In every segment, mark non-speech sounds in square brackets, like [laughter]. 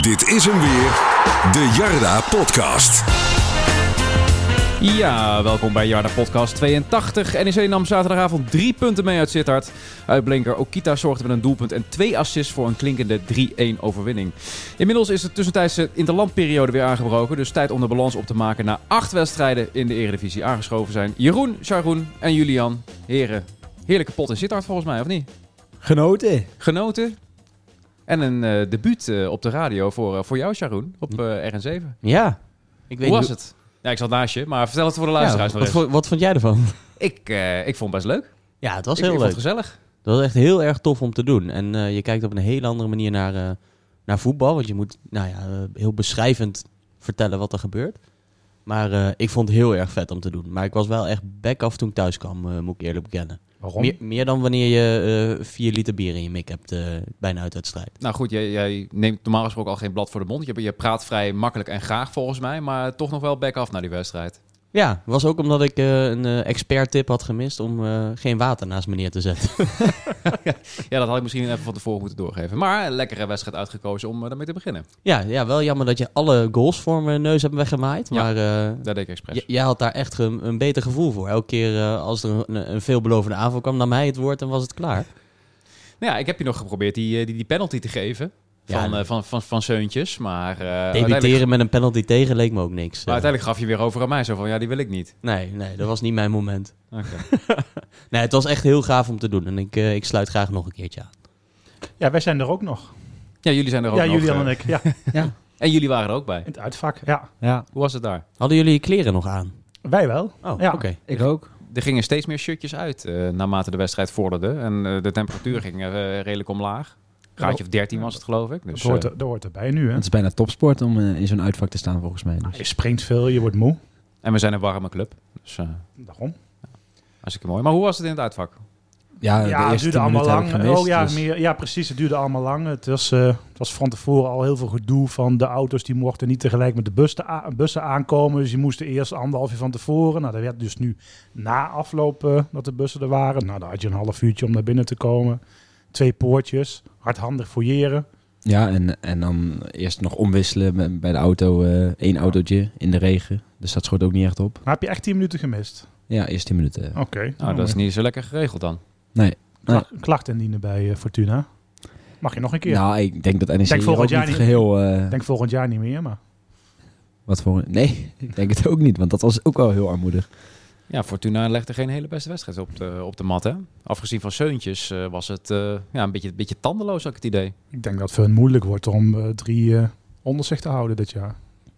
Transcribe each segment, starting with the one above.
Dit is hem weer, de Jarda Podcast. Ja, welkom bij Jarda Podcast 82. NEC nam zaterdagavond drie punten mee uit Sittard. Uitblinker Okita zorgde met een doelpunt en twee assists voor een klinkende 3-1 overwinning. Inmiddels is de tussentijdse interlandperiode weer aangebroken. Dus tijd om de balans op te maken na acht wedstrijden in de Eredivisie. Aangeschoven zijn Jeroen, Sharoen en Julian. Heren, heerlijke pot in Sittard volgens mij, of niet? Genoten. Genoten. En een eh, debuut eh, op de radio voor, eh, voor jou, Sharoen, op eh, RN7. Ja. Ik weet Hoe was het? Ja, ik zat naast je, maar vertel het voor de luisteraars Ja, nog wat, wat vond jij ervan? Ik, eh, ik vond het best leuk. Ja, het was ik, heel ik leuk. vond het gezellig. Dat was echt heel erg tof om te doen. En eh, je kijkt op een hele andere manier naar, eh, naar voetbal. Want je moet nou ja, heel beschrijvend vertellen wat er gebeurt. Maar eh, ik vond het heel erg vet om te doen. Maar ik was wel echt back af toen ik thuis kwam, eh, moet ik eerlijk bekennen. Waarom? Meer, meer dan wanneer je eh vier liter bier in je mik hebt, eh, bijna uit wedstrijd. Nou goed, jij, jij neemt normaal gesproken al geen blad voor de mond. Je, je praat vrij makkelijk en graag volgens mij, maar toch nog wel back af naar die wedstrijd. Ja, was ook omdat ik eh, een eh, expert tip had gemist om eh, geen water naast me neer te zetten. [laughs] [laughs] Ja, dat had ik misschien even van tevoren moeten doorgeven. Maar een lekkere wedstrijd uitgekozen om daarmee te beginnen. ja, ja, wel jammer dat je alle goals voor mijn neus hebt weggemaaid. Ja. Maar Dat deed ik expres. Jij had daar echt een, een beter gevoel voor. Elke keer als er een, een veelbelovende aanval kwam, nam hij het woord en was het klaar. Nou ja, ik heb je nog geprobeerd die, die, die penalty te geven van, nee. eh, van, van, van Seuntjes. Maar, eh, uiteindelijk, Debiteren met een penalty tegen leek me ook niks. maar Eh, uiteindelijk gaf je weer over aan mij. Zo van, ja, die wil ik niet. nee, nee, dat was niet mijn moment. Oké. [laughs] Nee, het was echt heel gaaf om te doen. En ik, eh, ik sluit graag nog een keertje aan. Ja, wij zijn er ook nog. Ja, jullie zijn er ook ja, nog. Julian eh, en ik. [laughs] Ja, En jullie waren er ook bij. in het uitvak. Ja, Ja, Hoe was het daar? Hadden jullie je kleren nog aan? wij wel. Oh, Ja. oké. ik ook. Er gingen steeds meer shirtjes uit eh, naarmate de wedstrijd vorderde. En eh, de temperatuur ging eh, redelijk omlaag. Graadje of 13 was het, geloof ik. Dus, dat, hoort eh, er, dat hoort erbij nu, hè? Het is bijna topsport om eh, in zo'n uitvak te staan volgens mij. Dus. Je springt veel, je wordt moe. en we zijn een warme club. Dus uh, Daarom. hartstikke mooi. Maar hoe was het in het uitvak? Ja, het duurde allemaal lang. oh ja, dus- meer, ja, precies. Het duurde allemaal lang. Het was, eh, het was van tevoren al heel veel gedoe van de auto's. Die mochten niet tegelijk met de bussen, aankomen. Dus die moesten eerst anderhalf uur van tevoren. Nou, dat werd dus nu na afloop eh, dat de bussen er waren. Nou, dan had je een half uurtje om naar binnen te komen. Twee poortjes. Hardhandig fouilleren. Ja, en, en dan eerst nog omwisselen met- bij de auto. eh één autootje in de regen. Dus dat schoot ook niet echt op. Maar heb je echt tien minuten gemist? Ja, eerst 10 minuten. Oké. Nou, dat is niet zo lekker geregeld dan. Nee. Kla- klacht indienen bij eh, Fortuna. Mag je nog een keer? Nou, ik denk dat NEC Denk volgend jaar niet geheel... eh, Ik denk volgend jaar niet meer, maar... wat voor... Nee, ik denk het ook niet. Want dat was ook wel heel armoedig. Ja, Fortuna legde geen hele beste wedstrijd op de, op de mat. Hè? Afgezien van Seuntjes eh, was het eh, ja, een, beetje, een beetje tandeloos, had ik het idee. Ik denk dat het voor hen moeilijk wordt om eh, drie onder zich te houden dit jaar.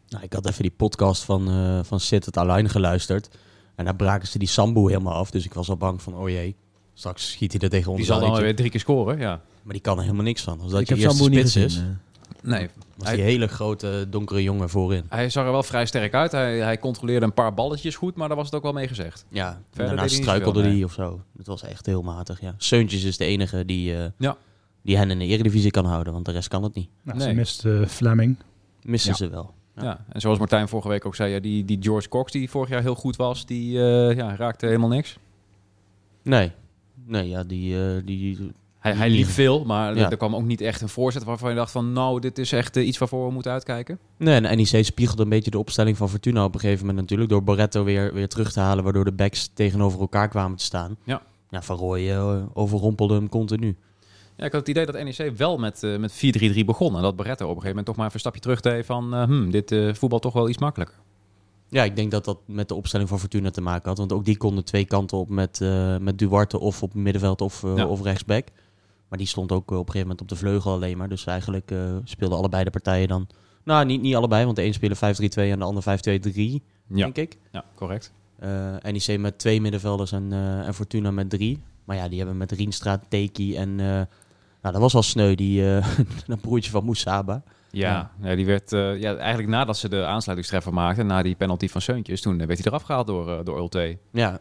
Nou, ik had even die podcast van, eh van Sid het Align geluisterd. En daar braken ze die Sambo helemaal af. Dus ik was al bang van, oh jee, straks schiet hij er tegen ons Die zal dan weer drie keer scoren, ja. Maar die kan er helemaal niks van. Als dat ik je heb eerste spits gezien. is. Nee, was Hij- die hele grote donkere jongen voorin. hij zag er wel vrij sterk uit. Hij, hij controleerde een paar balletjes goed, maar daar was het ook wel mee gezegd. Ja, daarna struikelde hij nee. of zo. Het was echt heel matig, ja. Seuntjes is de enige die, eh, Ja. die hen in de eredivisie kan houden, want de rest kan het niet. Nou, Nee. Ze mist eh, Fleming. Missen Ja. ze wel. Ja. Ja. En zoals Martijn vorige week ook zei, ja, die, die George Cox die vorig jaar heel goed was, die eh, ja, raakte helemaal niks. Nee. Nee, ja, die... eh, die Hij, hij liep veel, maar Ja. er kwam ook niet echt een voorzet waarvan je dacht van, nou, dit is echt eh, iets waarvoor we moeten uitkijken. nee, en NEC spiegelde een beetje de opstelling van Fortuna op een gegeven moment natuurlijk. Door Barretto weer, weer terug te halen, waardoor de backs tegenover elkaar kwamen te staan. Ja. Ja, Van Rooij eh, overrompelde hem continu. Ja, ik had het idee dat NEC wel met, eh, met 4-3-3 begon. En dat Barretto op een gegeven moment toch maar even een stapje terug deed van... hmm, dit voetbal toch wel iets makkelijker. Ja, ik denk dat dat met de opstelling van Fortuna te maken had. Want ook die konden twee kanten op met, met Duarte of op middenveld of, Ja. of rechtsback. Maar die stond ook eh, op een gegeven moment op de vleugel alleen maar. Dus eigenlijk eh, speelden allebei de partijen dan... Nou, niet, niet allebei, want de een speelde 5-3-2 en de ander 5-2-3, Ja, denk ik. ja correct. Eh NEC met twee middenvelders en, en Fortuna met drie. Maar ja, die hebben met Rienstra, Teki en... nou, dat was al sneu, die [laughs] dat broertje van Moesaba. Ja, ja. die werd ja, eigenlijk nadat ze de aansluitingstreffer maakten, na die penalty van Seuntjes, toen werd hij eraf gehaald door, eh, door Ulte. Ja,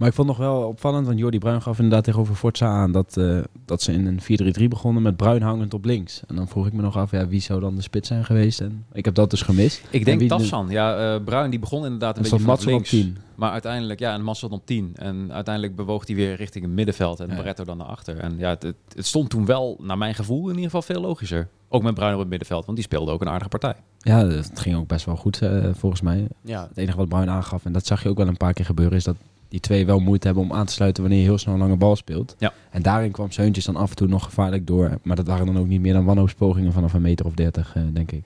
Maar ik vond het nog wel opvallend, want Jordi Bruin gaf inderdaad tegenover Forza aan dat, eh, dat ze in een 4-3-3 begonnen met Bruin hangend op links. En dan vroeg ik me nog af, ja, wie zou dan de spits zijn geweest? En ik heb dat dus gemist. Ik En denk Tafsan. Ja, eh, Bruin die begon inderdaad een En beetje van Matson op links. 10. Maar uiteindelijk, ja, en Matson op 10. En uiteindelijk bewoog hij weer richting het middenveld en Ja. Barretto dan naar achter. En ja, het, het, het stond toen wel, naar mijn gevoel, in ieder geval veel logischer. Ook met Bruin op het middenveld, want die speelde ook een aardige partij. Ja, het ging ook best wel goed eh, volgens mij. Ja, Het enige wat Bruin aangaf, en dat zag je ook wel een paar keer gebeuren, is dat die twee wel moeite hebben om aan te sluiten wanneer je heel snel een lange bal speelt. Ja. En daarin kwam Seuntjes dan af en toe nog gevaarlijk door. Maar dat waren dan ook niet meer dan wanhoopspogingen vanaf een meter of dertig, eh, denk ik.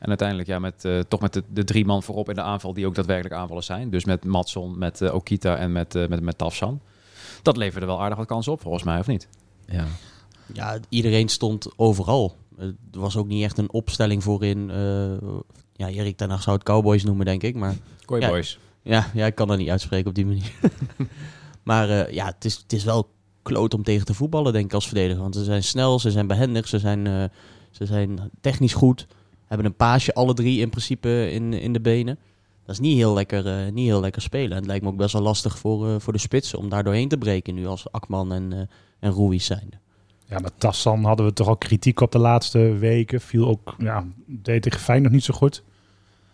En uiteindelijk ja, met, eh, toch met de, de drie man voorop in de aanval die ook daadwerkelijk aanvallers zijn. Dus met Matson, met eh, Okita en met, eh, met, met Tafsan. Dat leverde wel aardig wat kansen op, volgens mij, of niet? Ja. ja, iedereen stond overal. Er was ook niet echt een opstelling voorin. eh ja, Erik ten Hag zou het Cowboys noemen, denk ik. Maar Ja. Ja, ja, ik kan dat niet uitspreken op die manier. [laughs] maar eh, ja, het is, het is wel kloot om tegen te voetballen, denk ik, als verdediger. Want ze zijn snel, ze zijn behendig, ze zijn, eh, ze zijn technisch goed. Hebben een paasje, alle drie in principe, in, in de benen. Dat is niet heel lekker, eh, niet heel lekker spelen. En het lijkt me ook best wel lastig voor, voor de spitsen om daar doorheen te breken nu als Akman en, en Ruiz zijn. Ja, met Tassan hadden we toch al kritiek op de laatste weken. Viel ook, ja, deed tegen Feyenoord niet zo goed.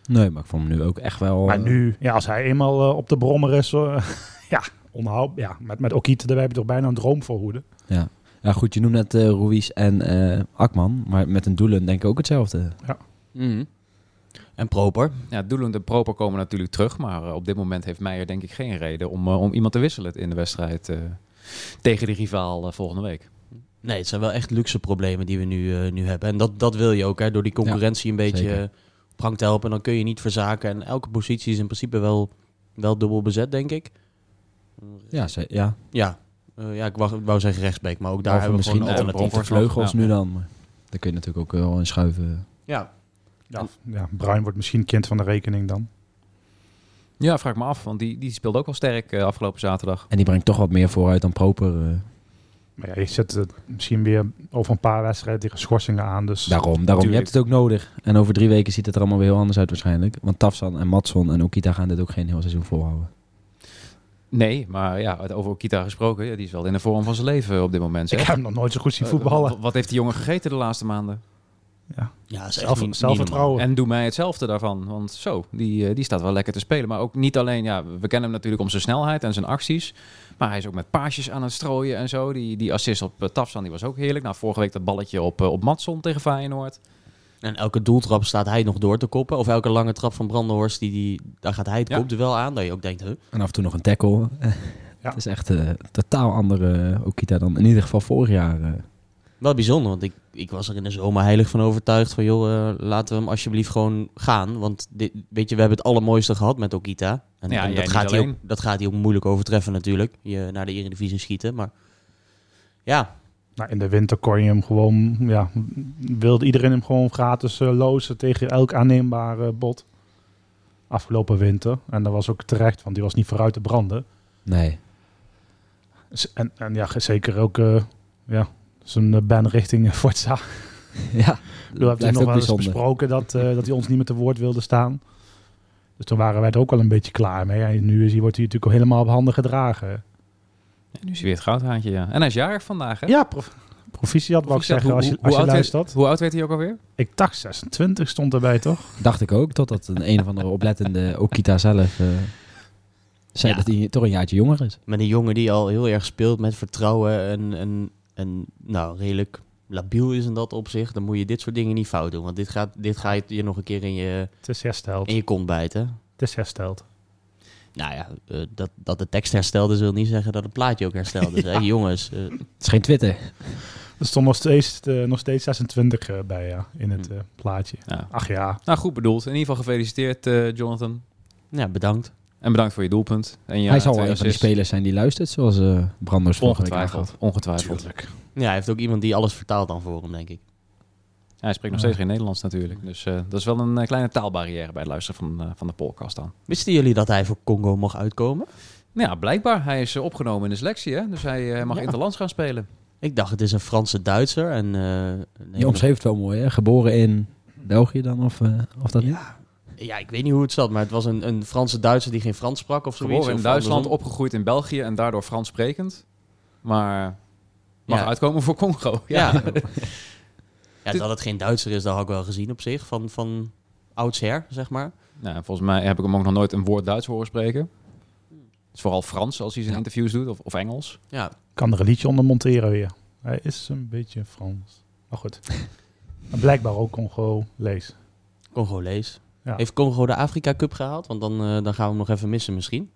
Nee, maar ik vond hem nu ook echt wel... Maar eh, nu, ja, als hij eenmaal eh, op de brommer is, eh, [laughs] ja, onhoud, ja, met, met Okita erbij heb je toch bijna een droom voor hoede. Ja. ja, goed, je noemt net eh Ruiz en eh, Akman. Maar met een doelen denk ik ook hetzelfde. Mhm. En Proper. Ja, Doelend en Proper komen natuurlijk terug. Maar eh, op dit moment heeft Meijer denk ik geen reden om, eh, om iemand te wisselen in de wedstrijd eh, tegen de rivaal eh, volgende week. Nee, het zijn wel echt luxe problemen die we nu, eh, nu hebben. En dat, dat wil je ook, hè, door die concurrentie een beetje zeker. Eh, op gang te helpen. Dan kun je niet verzaken. En elke positie is in principe wel, wel dubbel bezet, denk ik. Ja, ze, ja. Ja, Eh, ja ik, wou, wou zeggen rechtsbeek, maar ook daar hebben we misschien gewoon een eh, alternatief. Bronkhorst vleugels nu dan. Maar daar kun je natuurlijk ook wel in schuiven. Ja, Ja, ja, Bruin wordt misschien kind van de rekening dan. Ja, vraag me af, want die, die speelde ook wel sterk eh, afgelopen zaterdag. En die brengt toch wat meer vooruit dan Proper. eh. Maar ja, je zet het misschien weer over een paar wedstrijden tegen schorsingen aan. Dus daarom, daarom. Je hebt het ook nodig. En over drie weken ziet het er allemaal weer heel anders uit waarschijnlijk. Want Tafsan en Matson en Okita gaan dit ook geen heel seizoen volhouden. Nee, maar ja, over Okita gesproken, ja, die is wel in de vorm van zijn leven op dit moment. ik zeg. heb hem nog nooit zo goed zien Eh, voetballen. wat heeft die jongen gegeten de laatste maanden? Ja. ja Zelf, niet- niet zelfvertrouwen. En doe mij hetzelfde daarvan. Want zo, die, eh, die staat wel lekker te spelen. Maar ook niet alleen, ja, we kennen hem natuurlijk om zijn snelheid en zijn acties. Maar hij is ook met paasjes aan het strooien en zo. Die, die assist op uh, Tafsan, die was ook heerlijk. Nou, vorige week dat balletje op, eh, op Matson tegen Feyenoord. En elke doeltrap staat hij nog door te koppen. Of elke lange trap van Brandenhorst, die, die, daar gaat hij het Ja. kopduel aan. Dat je ook denkt, huh? En af en toe nog een tackle. [laughs] Ja. Het is echt eh, een totaal andere eh, Okita dan in ieder geval vorig jaar. eh. Wel bijzonder, want ik, ik was er in de zomer heilig van overtuigd van... joh, eh, laten we hem alsjeblieft gewoon gaan. Want dit, weet je, we hebben het allermooiste gehad met Okita. En, Ja, en jij dat, gaat hij ook, dat gaat hij ook moeilijk overtreffen natuurlijk. Je naar de Eredivisie schieten, maar... Ja, Nou, in de winter kon je hem gewoon, ja, wilde iedereen hem gewoon gratis eh, lozen tegen elk aanneembaar eh, bod. Afgelopen winter. En dat was ook terecht, want die was niet vooruit te branden. Nee. En, en ja, zeker ook eh, ja, zijn eh, ban richting Forza. [laughs] ja, We hebben nog wel eens besproken dat, eh, dat hij ons niet meer te woord wilde staan. Dus toen waren wij er ook wel een beetje klaar mee. En nu is hij, wordt hij natuurlijk al helemaal op handen gedragen. Ja, nu is hij weer het goudhaantje, ja. En hij is jarig vandaag, hè? Ja, prof, proficiat wou ik zeggen als je, Hoe- als je hoe oud luistert. werd- Hoe oud werd hij ook alweer? Ik dacht 26 stond erbij, toch? [laughs] Dacht ik ook, totdat een een of andere oplettende Okita zelf eh, zei Ja. dat hij toch een jaartje jonger is. met een jongen die al heel erg speelt met vertrouwen... en, en, en nou, redelijk labiel is in dat opzicht... dan moet je dit soort dingen niet fout doen. Want dit gaat, dit gaat je nog een keer in je, Het is hersteld. in je kont bijten. Het is hersteld. Nou ja, eh, dat, dat de tekst herstelde wil niet zeggen dat het plaatje ook herstelde. is. [laughs] Hè? Jongens, eh, Het is geen Twitter. Er stond nog steeds, eh, nog steeds 26 eh, bij ja, in het Hm. eh, plaatje. Ja. Ach ja, Nou, goed bedoeld. In ieder geval gefeliciteerd, eh, Jonathan. ja, bedankt. En bedankt voor je doelpunt. En je hij zal wel een van die spelers zijn die luistert, zoals eh Branders Ongetwijfeld. Ongetwijfeld. tuurlijk. Ja, hij heeft ook iemand die alles vertaalt dan voor hem, denk ik. Ja, hij spreekt nog steeds geen Nederlands natuurlijk. Dus eh, dat is wel een eh, kleine taalbarrière bij het luisteren van, van de podcast dan. Wisten jullie dat hij voor Congo mocht uitkomen? Nou ja, blijkbaar. Hij is opgenomen in de selectie, hè? Dus hij mag Ja. interlands gaan spelen. Ik dacht, het is een Franse Duitser. En, eh, nee, Je omschreef het wel mooi, hè? Geboren in België dan, of, of dat niet? Ja, ik weet niet hoe het zat, maar het was een, een Franse Duitser die geen Frans sprak of zoiets. Geboren in Duitsland, andersom. opgegroeid in België en daardoor Frans sprekend. Maar mag Ja. uitkomen voor Congo. [laughs] Ja. Ja. ja, dat het geen Duitser is, dat had ik wel gezien op zich, van, van oudsher, zeg maar. Nou, volgens mij heb ik hem ook nog nooit een woord Duits horen spreken. Het is vooral Frans als hij zijn Ja. interviews doet, of, of Engels. Ja, Kan er een liedje onder monteren weer. Hij is een beetje Frans. Maar goed. [laughs] Blijkbaar ook Congolees. Congolees. Ja. Heeft Congo de Afrika Cup gehaald? Want dan, eh, dan gaan we hem nog even missen misschien.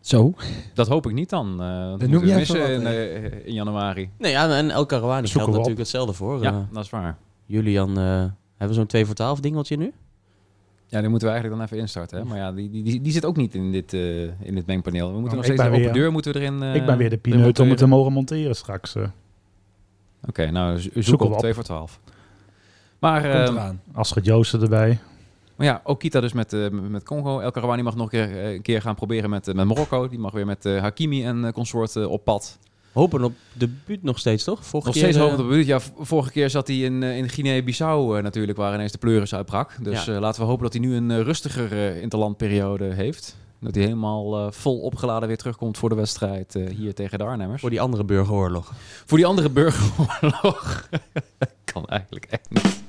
Zo. Dat hoop ik niet dan. eh dat noem we je missen wat, in, eh, in januari. Nee, ja, en El Zoeken geldt natuurlijk hetzelfde voor. Ja, dat is waar. Julian, eh, hebben we zo'n 2 voor 12 dingeltje nu? Ja, die moeten we eigenlijk dan even instarten. Hè? Maar ja, die, die, die, die zit ook niet in dit, eh, in dit mengpaneel. We moeten Nou, nog ik steeds ben de open weer- deur moeten we erin eh, ik ben weer de pineut om het te monteren. mogen monteren straks. Oké, nou, zo- zoek op op. 2 voor 12. Maar, Komt eh, eraan. Astrid Joosten erbij. Maar ja, Okita dus met, eh, met Congo. El Karouani mag nog een keer, eh, een keer gaan proberen met, eh, met Marokko. Die mag weer met Hakimi en consort eh, op pad. Hopen op debuut nog steeds, toch? Vorige Nog keer, steeds hoog op de buurt. Ja, vorige keer zat hij in, in Guinea-Bissau natuurlijk, waar ineens de pleuris uitbrak. Dus Ja. laten we hopen dat hij nu een rustiger interlandperiode heeft. Dat hij helemaal eh, vol opgeladen weer terugkomt voor de wedstrijd hier tegen de Arnhemmers. Voor die andere burgeroorlog. Voor die andere burgeroorlog. [laughs] kan eigenlijk echt niet.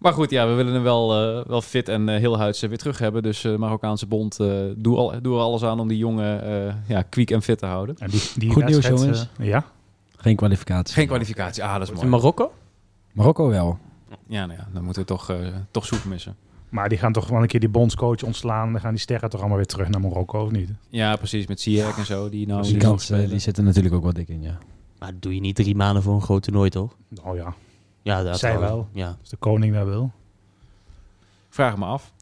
Maar goed, ja, we willen hem wel, eh, wel fit en eh, heel huids eh, weer terug hebben. Dus eh Marokkaanse bond, eh doe, al, doe er alles aan om die jongen eh, ja, kwiek en fit te houden. En die, die Goed nieuws, jongens. ja, Geen kwalificatie. Geen kwalificatie. Ah, dat is In mooi. Marokko? Marokko wel. Ja, nou ja, dan moeten we toch, eh toch zoek missen. maar die gaan toch wel een keer die bondscoach ontslaan. En dan gaan die sterren toch allemaal weer terug naar Marokko, of niet? Ja, precies. Met Ziyech en zo. Die nou Die kans die zit er natuurlijk ook wel dik in, ja. Maar doe je niet drie maanden voor een groot toernooi, toch? Oh ja, Ja, dat Zij wel. Ja. als de koning dat wil. Vraag me af.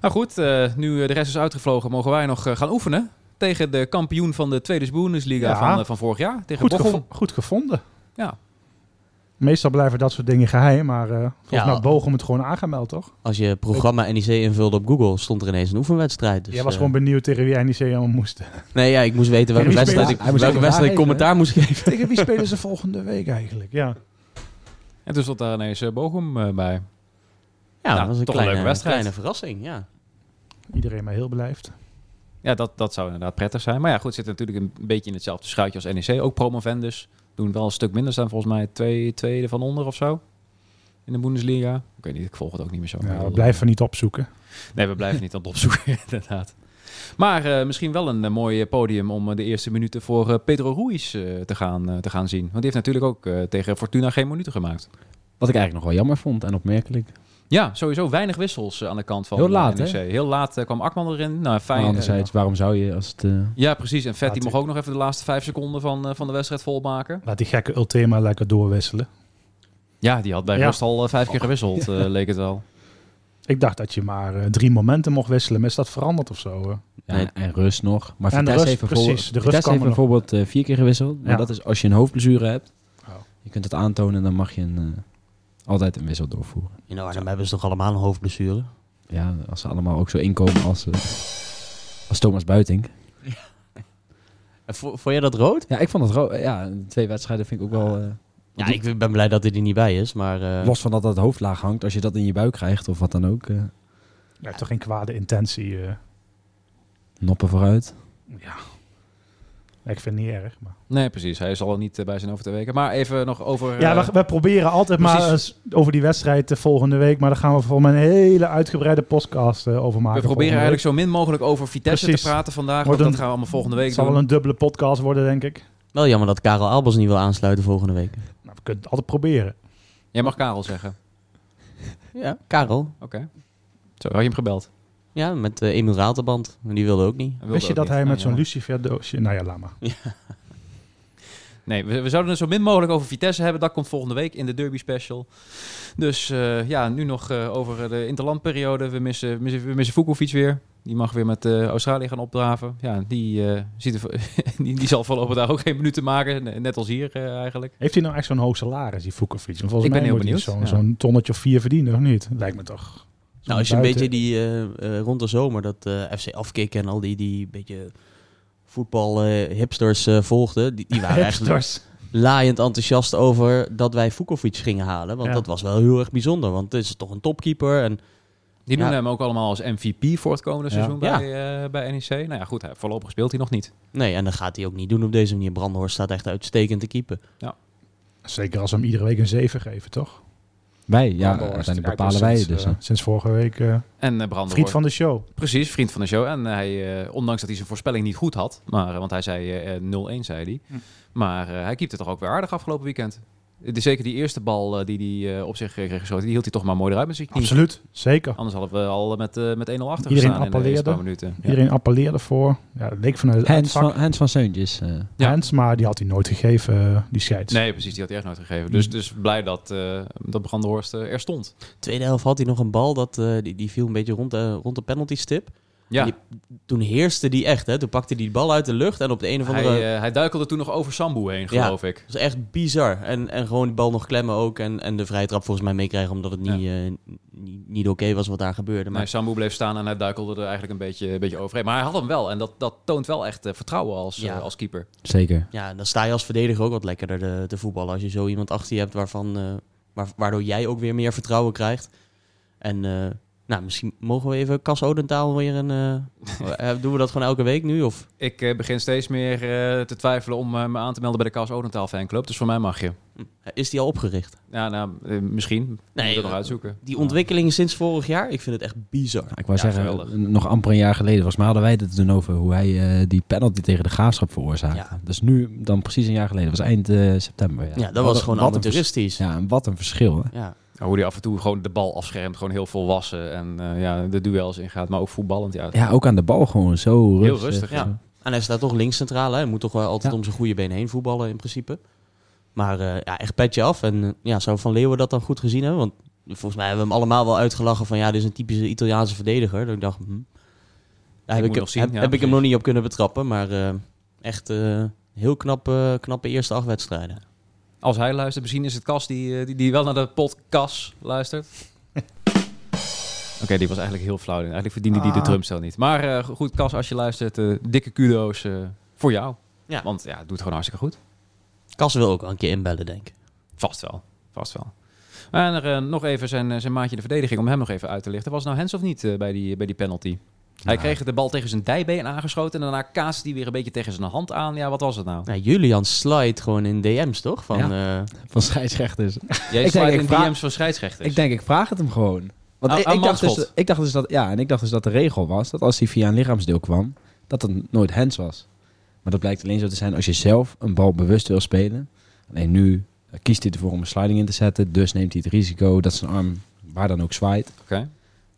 Nou goed, eh, nu eh, de rest is uitgevlogen, mogen wij nog eh, gaan oefenen. Tegen de kampioen van de Tweede Bundesliga Ja. van, van vorig jaar. Tegen Goed, gevo- goed gevonden. Ja. Meestal blijven dat soort dingen geheim, maar eh volgens Ja. mij Bochum het gewoon aangemeld, toch? Als je programma NEC invulde op Google, stond er ineens een oefenwedstrijd. Dus, Jij was gewoon benieuwd tegen wie NEC allemaal moest. Nee, ja, ik moest weten welke wedstrijd ik, welke wedstrijd ik commentaar moest geven. tegen wie [laughs] spelen ze volgende week eigenlijk? Ja. En toen stond daar ineens Bochum eh, bij. Ja, Nou, dat was een toch een kleine, leuke wedstrijd. kleine verrassing, ja. Iedereen maar heel beleefd. Ja, dat, dat zou inderdaad prettig zijn. Maar ja, goed, zit natuurlijk een beetje in hetzelfde schuitje als NEC. Ook promovendus. Doen wel een stuk minder. Staan volgens mij twee tweede van onder of zo. In de Bundesliga. Ik weet niet, ik volg het ook niet meer zo. Ja, we blijven niet opzoeken. Nee, we blijven niet aan het opzoeken, [laughs] inderdaad. Maar eh, misschien wel een eh, mooi podium om eh, de eerste minuten voor eh, Pedro Ruiz eh, te, gaan, eh, te gaan zien. Want die heeft natuurlijk ook eh, tegen Fortuna geen minuten gemaakt. Wat ik eigenlijk nog wel jammer vond en opmerkelijk. Ja, sowieso weinig wissels eh, aan de kant van Heel laat, eh, NEC. Heel laat eh, kwam Akman erin. Nou, fijn. Maar eh, anderzijds, waarom zou je als het... eh, ja, precies. En Vet die mocht ook nog even de laatste vijf seconden van, eh, van de wedstrijd volmaken. Laat die gekke Ultima lekker doorwisselen. Ja, die had bij Ja. rust al eh, vijf keer gewisseld, eh, [laughs] leek het wel. Ik dacht dat je maar eh, drie momenten mocht wisselen, maar is dat veranderd of zo? eh? ja. En rust nog. Maar En de Vitesse rust, heeft bijvoorbeeld, precies, de rust heeft bijvoorbeeld eh, vier keer gewisseld. Maar Ja. dat is als je een hoofdblessure hebt. Oh. Je kunt het aantonen en dan mag je een, eh, altijd een wissel doorvoeren. In Arnhem hebben ze toch allemaal een hoofdblessure? Ja, als ze allemaal ook zo inkomen als, als Thomas Buiting. [laughs] En vo- vond jij dat rood? Ja, ik vond het ro- Ja, twee wedstrijden vind ik ook wel... Ja, ik ben blij dat hij er niet bij is, maar... eh, Los van dat dat hoofdlaag hangt, als je dat in je buik krijgt of wat dan ook. eh, Hij heeft toch geen kwade intentie? eh. noppen vooruit. ja. Ik vind het niet erg. Maar... Nee, precies. Hij is al niet bij zijn over twee weken. Maar even nog over... Ja, we, we proberen altijd maar eens over die wedstrijd de volgende week. Maar daar gaan we voor een hele uitgebreide podcast eh, over maken. we proberen eigenlijk zo min mogelijk over Vitesse Precies. te praten vandaag. Want dat gaan we allemaal volgende week. week Het zal doen. wel een dubbele podcast worden, denk ik. Wel jammer dat Karel Albers niet wil aansluiten volgende week. Kunnen het altijd proberen. Jij mag Karel zeggen. Ja, Karel. Oké. Zo, had je hem gebeld? Ja, met eh Emil Ratelband. Maar die wilde ook niet. Wilde Wist je dat niet. hij Nou, met zo'n lucifer doosje... Nou ja, laat maar. Nee, we, we zouden het zo min mogelijk over Vitesse hebben. Dat komt volgende week in de Derby Special. Dus eh, ja, nu nog eh, over de interlandperiode. We missen, missen, we missen Vukovic weer. Die mag weer met eh, Australië gaan opdraven. Ja, die, eh, ziet er, [laughs] die, die zal voorlopig daar ook geen minuten maken. Net als hier eh, eigenlijk. Heeft hij nou echt zo'n hoog salaris, die Vukovic? Want Volgens Ik ben mij heel moet hij benieuwd, Zo'n ja. tonnetje of vier verdienen, of niet? Lijkt me toch. Nou, als je een beetje die eh, eh, rond de zomer dat eh, FC Afkikken en al die, die beetje voetbal eh, hipsters eh, volgden, die, die waren [laughs] eigenlijk laaiend enthousiast over dat wij Vukovic gingen halen. Want Ja. dat was wel heel erg bijzonder, want het is toch een topkeeper. En Die Ja. hem ook allemaal als MVP voor het komende Ja. seizoen Ja. bij, eh, bij NEC. Nou ja, goed, voorlopig speelt hij nog niet. nee, en dat gaat hij ook niet doen op deze manier. Brandenhorst staat echt uitstekend te keepen. Zeker als we hem iedere week een 7 geven, toch? Wij, ja, uiteindelijk Kijk, bepalen wij sinds, dus. eh, hè. sinds vorige week eh, En Brandon vriend van de show. Precies, vriend van de show. En hij, eh, ondanks dat hij zijn voorspelling niet goed had, maar, want hij zei eh, 0-1 zei hij. Hm. Maar eh, hij keepte toch ook weer aardig afgelopen weekend. Die, zeker die eerste bal eh, die hij eh, op zich kreeg geschoten, die hield hij toch maar mooi eruit met zijn knie. Absoluut, zeker. Anders hadden we al met, eh, met 1-0 achter Iedereen gestaan in de eerste appelleerde. paar minuten. Ja. Iedereen appelleerde voor. Ja, het leek vanuit vak. van, Hens van Seuntjes. eh. Ja. Hens, maar die had hij nooit gegeven, die scheids. Nee, precies, die had hij echt nooit gegeven. Dus, Mm. dus blij dat, eh dat Brand de Horst eh, er stond. Tweede helft had hij nog een bal, dat, eh, die, die viel een beetje rond de, rond de penalty stip. Ja, Die- Toen heerste die echt, hè. Toen pakte hij die bal uit de lucht en op de een of andere... hij, eh, hij duikelde toen nog over Sambu heen, Ja. geloof ik. Dat is echt bizar. En, en gewoon die bal nog klemmen ook. En, en de vrije trap volgens mij meekrijgen omdat het niet, Ja. eh, niet, niet oké was wat daar gebeurde. Maar Maar Sambu bleef staan en hij duikelde er eigenlijk een beetje, een beetje overheen. Maar hij had hem wel en dat, dat toont wel echt eh, vertrouwen als, Ja. als keeper. Zeker. ja, dan sta je als verdediger ook wat lekkerder te, te voetballen. Als je zo iemand achter je hebt waarvan, eh, waar, waardoor jij ook weer meer vertrouwen krijgt. En eh, nou, misschien mogen we even Cas Odentaal weer een... eh, [laughs] eh, doen we dat gewoon elke week nu? Of? Ik eh, begin steeds meer eh, te twijfelen om eh, me aan te melden bij de Cas Odentaal fanclub. Dus voor mij mag je. Is die al opgericht? Ja, nou, misschien. Nee, moet het nog uitzoeken. Die ontwikkeling sinds vorig jaar, ik vind het echt bizar. Nou, ik wou Ja, zeggen, geweldig. nog amper een jaar geleden, volgens mij hadden wij het toen over hoe hij eh, die penalty tegen de graafschap veroorzaakte. Ja. Dus nu, dan precies een jaar geleden, dat was eind eh, september. Ja, Ja, dat Wat was gewoon amateuristisch. Ja, en wat een verschil. Hè? Ja. Ja, hoe hij af en toe gewoon de bal afschermt, gewoon heel volwassen en eh, ja, de duels ingaat, maar ook voetballend. Ja, Ja, ook aan de bal gewoon zo rustig. rustig, ja. En hij staat toch links centraal. Hè? Hij moet toch wel altijd Ja. om zijn goede been heen voetballen in principe. Maar eh, ja, echt petje af. En eh, ja, zou Van Leeuwen dat dan goed gezien hebben? Want volgens mij hebben we hem allemaal wel uitgelachen van... ja, dit is een typische Italiaanse verdediger. Dat ik dacht, hm, daar heb, moet ik, zien, heb, ja, heb ik hem nog niet op kunnen betrappen. Maar eh, echt eh, heel knap, knappe eerste acht wedstrijden. Als hij luistert, misschien is het Cas die, eh, die, die wel naar de podcast luistert. [laughs] Oké, die was eigenlijk heel flauw. Eigenlijk verdiende die de Ah. drumstel niet. Maar eh, goed, Cas, als je luistert, eh, dikke kudo's voor jou. Ja. Want ja, het doet het gewoon hartstikke goed. Kas wil ook een keer inbellen, denk ik. Vast wel, vast wel. En er, nog even zijn, zijn maatje de verdediging, om hem nog even uit te lichten. Was nou Hens of niet bij, die, bij die penalty? Hij kreeg de bal tegen zijn dijbeen aangeschoten en daarna kaast hij weer een beetje tegen zijn hand aan. Ja, wat was het nou? Nou, Julian slide gewoon in DM's, toch? Van, eh, Van scheidsrechters. Jij Ik denk, in ik vraag- DM's van scheidsrechters. Ik denk, ik vraag het hem gewoon. Want ik, dacht dus, ik dacht dus dat, ja, en ik dacht dus dat de regel was dat als hij via een lichaamsdeel kwam, dat het nooit hands was. Maar dat blijkt alleen zo te zijn als je zelf een bal bewust wil spelen. Alleen nu eh, kiest hij ervoor om een sliding in te zetten, dus neemt hij het risico dat zijn arm waar dan ook zwaait. Oké.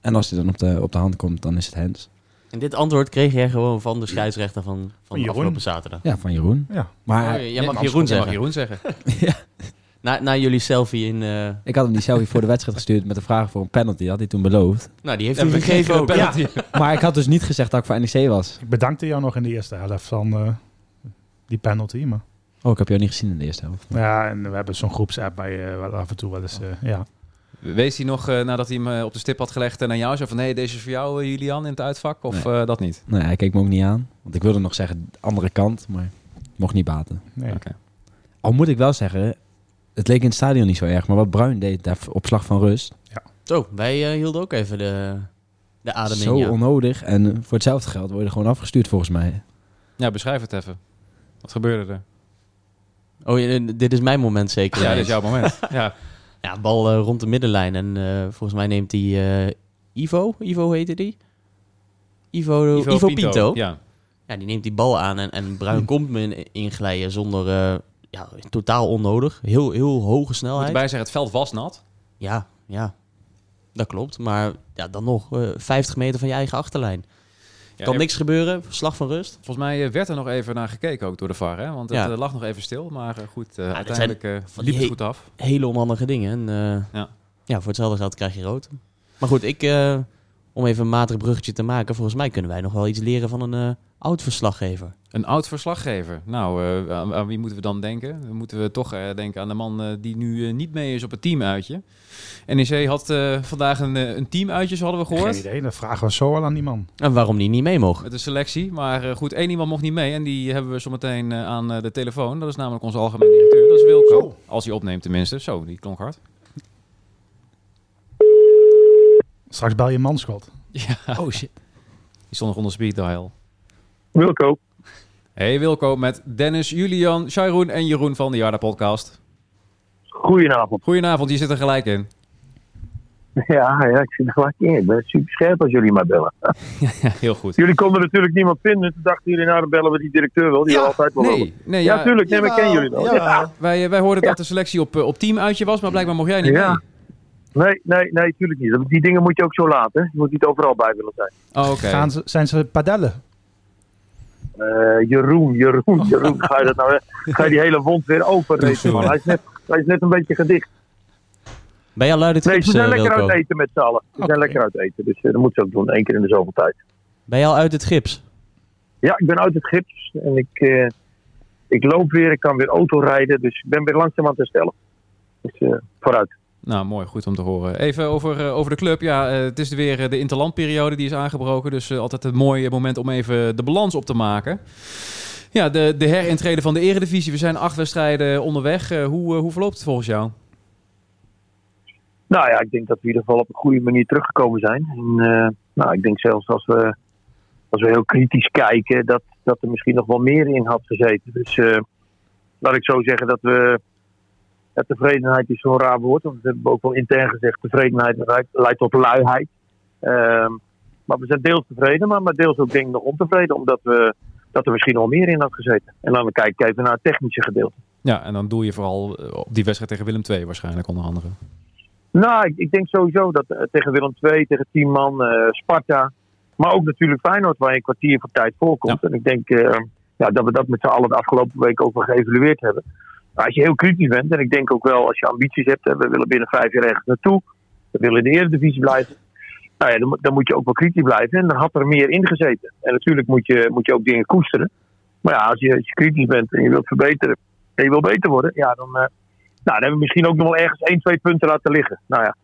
En als hij dan op de, op de hand komt, dan is het hands. en dit antwoord kreeg jij gewoon van de scheidsrechter van, van, Van de Jeroen. afgelopen zaterdag. Ja, van Jeroen. Ja. Maar Oh, jij mag Jeroen Je zeggen. mag Jeroen zeggen. [laughs] Na, na jullie selfie in... eh, ik had hem die selfie voor de wedstrijd gestuurd met de vraag voor een penalty. Dat had hij toen beloofd. nou, die heeft Ja, hij we gegeven ook. Ja. penalty. [laughs] Maar ik had dus niet gezegd dat ik voor NEC was. Ik bedankte jou nog in de eerste helft van eh, die penalty. Maar, Oh, ik heb jou niet gezien in de eerste helft. ja, en we hebben zo'n groepsapp bij eh, af en toe wel eens. eh, ja. Wees hij nog, eh, nadat hij hem eh, op de stip had gelegd en aan jou zo van... nee, deze is voor jou, eh, Julian, in het uitvak? Of Nee. eh, dat niet? Nee, hij keek me ook niet aan. Want ik wilde nog zeggen, andere kant, maar mocht niet baten. Nee. Oké. Al moet ik wel zeggen, het leek in het stadion niet zo erg. Maar wat Bruin deed daar op slag van rust, Zo, wij eh, hielden ook even de, de adem zo in. Ja. onnodig. En voor hetzelfde geld word je gewoon afgestuurd volgens mij. Ja, beschrijf het even. Wat gebeurde er? Oh, ja, dit is mijn moment zeker. Ja, dit is jouw moment. ja. Ja, bal eh, rond de middenlijn. En eh, volgens mij neemt hij eh, Ivo. Ivo heette die? Ivo, Ivo, Pinto. Ja. Ja, die neemt die bal aan en, en Bruin komt me in, inglijden zonder... ja, totaal onnodig. Heel, heel hoge Moet snelheid. erbij zeggen, het veld was nat. Ja, ja. Dat klopt. Maar ja, dan nog eh 50 meter van je eigen achterlijn. Ja, kan er- niks gebeuren. Slag van rust. Volgens mij eh, werd er nog even naar gekeken ook door de VAR. Hè? Want het Ja. eh, lag nog even stil. Maar eh, goed, eh, uiteindelijk eh, liep het goed af. Hele onhandige dingen. En, eh, Ja. ja, voor hetzelfde geld krijg je rood. Maar goed, ik, eh, om even een matig bruggetje te maken. Volgens mij kunnen wij nog wel iets leren van een eh oud verslaggever. Een oud verslaggever. Nou, eh, aan, aan wie moeten we dan denken? Dan moeten we toch eh, denken aan de man die nu niet mee is op het teamuitje. NEC had eh, vandaag een, een teamuitje, zo hadden we Geen gehoord. idee, dat vragen we zo wel aan die man. En waarom die niet mee mocht. Met de selectie. Maar eh, goed, één iemand mocht niet mee. En die hebben we zometeen aan eh, de telefoon. Dat is namelijk onze algemeen directeur. Dat is Wilco. Zo. Als hij opneemt tenminste. Zo, die klonk hard. Straks bel je manschot. Ja, Oh shit. die stond nog onder speed dial. Wilco. Hey Wilco, met Dennis, Julian, Shairoen en Jeroen van de Jarda podcast. Goedenavond. Goedenavond, je zit er gelijk in. [laughs] Ja, ja, ik zit er vlak in. Ik ben super scherp als jullie maar bellen. [laughs] Ja, heel goed. Jullie konden natuurlijk niemand vinden. Toen dachten jullie, nou dan bellen we die directeur wel. Die Ja, altijd wel nee, nee, Ja, ja, tuurlijk. Nee, maar ik ken jullie wel. Ja. wij, wij hoorden dat de selectie op, eh, op teamuitje was, maar blijkbaar mocht jij niet Ja. mee. Nee, nee, nee, tuurlijk niet. Die dingen moet je ook zo laten. Je moet niet overal bij willen zijn. Oh, oké. Gaan ze, zijn ze padellen? Eh, Jeroen, Jeroen, Jeroen. Ga je, dat nou, ga je die hele wond weer open man. Hij is, net, hij is net een beetje gedicht. Ben je al luid het Nee, ze zijn lekker Wilco? uit eten met z'n allen. Ze zijn lekker uit eten. Dus eh, dat moeten ze ook doen. Eén keer in de zoveel tijd. Ben je al uit het gips? Ja, ik ben uit het gips. En ik, eh, ik loop weer. Ik kan weer auto rijden. Dus ik ben weer langzaam aan het herstellen. Dus eh, vooruit. Nou, mooi. Goed om te horen. Even over, eh, over de club. Ja, eh, het is weer eh, de interlandperiode die is aangebroken. Dus altijd een mooi moment om even de balans op te maken. Ja, de, de herintrede van de eredivisie. We zijn acht wedstrijden onderweg. Hoe, hoe verloopt het volgens jou? Nou ja, ik denk dat we in ieder geval op een goede manier teruggekomen zijn. En, nou, ik denk zelfs als we, als we heel kritisch kijken, dat, dat er misschien nog wel meer in had gezeten. Dus laat ik zo zeggen dat we. Ja, tevredenheid is zo'n raar woord, want dat hebben we ook wel intern gezegd. Tevredenheid leidt, leidt tot luiheid. Ehm, maar we zijn deels tevreden, maar, maar deels ook denk ik nog ontevreden, omdat we, dat er misschien nog meer in had gezeten. En dan kijken we even naar het technische gedeelte. Ja, en dan doe je vooral eh, op die wedstrijd tegen Willem II waarschijnlijk onder andere. Nou, ik, ik denk sowieso dat eh, tegen Willem II, tegen Tien man, eh, Sparta. Maar ook natuurlijk Feyenoord, waar je een kwartier voor tijd voorkomt. En ik denk ja, dat we dat met z'n allen de afgelopen week ook wel geëvalueerd hebben. Als je heel kritisch bent, en ik denk ook wel als je ambities hebt, hè, we willen binnen vijf jaar ergens naartoe. We willen in de Eredivisie blijven. Nou ja, dan, dan moet je ook wel kritisch blijven. En dan had er meer in gezeten. En natuurlijk moet je, moet je ook dingen koesteren. Maar ja, als je, als je kritisch bent en je wilt verbeteren en je wil beter worden, ja, dan, eh, nou, dan hebben we misschien ook nog wel ergens één, twee punten laten liggen. Nou ja,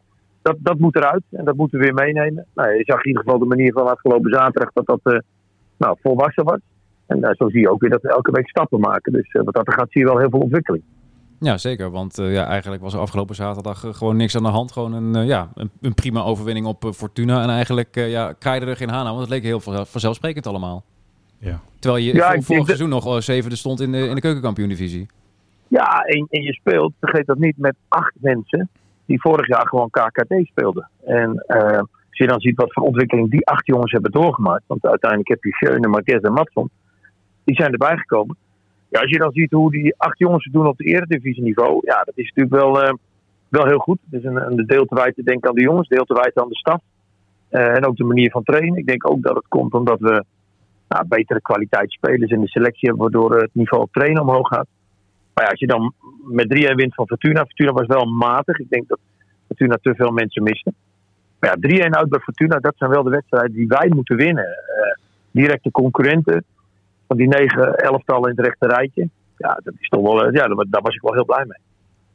dat, dat moet eruit en dat moeten we weer meenemen. Nou, ja, je zag in ieder geval de manier van afgelopen zaterdag dat dat eh, nou, volwassen was. En eh, zo zie je ook weer dat we elke week stappen maken. Dus eh, wat dat er gaat, zie je wel heel veel ontwikkeling. Ja, zeker. Want eh, ja, eigenlijk was er afgelopen zaterdag gewoon niks aan de hand. Gewoon een, eh, ja, een, een prima overwinning op Fortuna. En eigenlijk uh, ja, kraaide er geen haan aan, want het leek heel vanzelf- vanzelfsprekend allemaal. Ja. Terwijl je Ja, vorig seizoen nog eh, zevende stond in de, in de keukenkampioen-divisie. Ja, en, en je speelt, vergeet dat niet, met acht mensen die vorig jaar gewoon KKD speelden. En eh, als je dan ziet wat voor ontwikkeling die acht jongens hebben doorgemaakt. Want uiteindelijk heb je Schöne, Marquez en Matson. Die zijn erbij gekomen. Ja, als je dan ziet hoe die acht jongens het doen op de eredivisieniveau. Ja, dat is natuurlijk wel, eh, wel heel goed. Het is een, een deel te wijten denk ik aan de jongens, deel te wijten aan de staf. Eh, en ook de manier van trainen. Ik denk ook dat het komt omdat we nou, betere kwaliteit spelers in de selectie hebben. Waardoor het niveau op trainen omhoog gaat. Maar ja, als je dan met 3-1 wint van Fortuna. Fortuna was wel matig. Ik denk dat Fortuna te veel mensen miste. Maar ja, 3-1 uit bij Fortuna, dat zijn wel de wedstrijden die wij moeten winnen. Eh, directe concurrenten van die negen elftallen in het rechte rijtje. Ja, dat is toch wel, eh, ja, daar, was ik wel heel blij mee.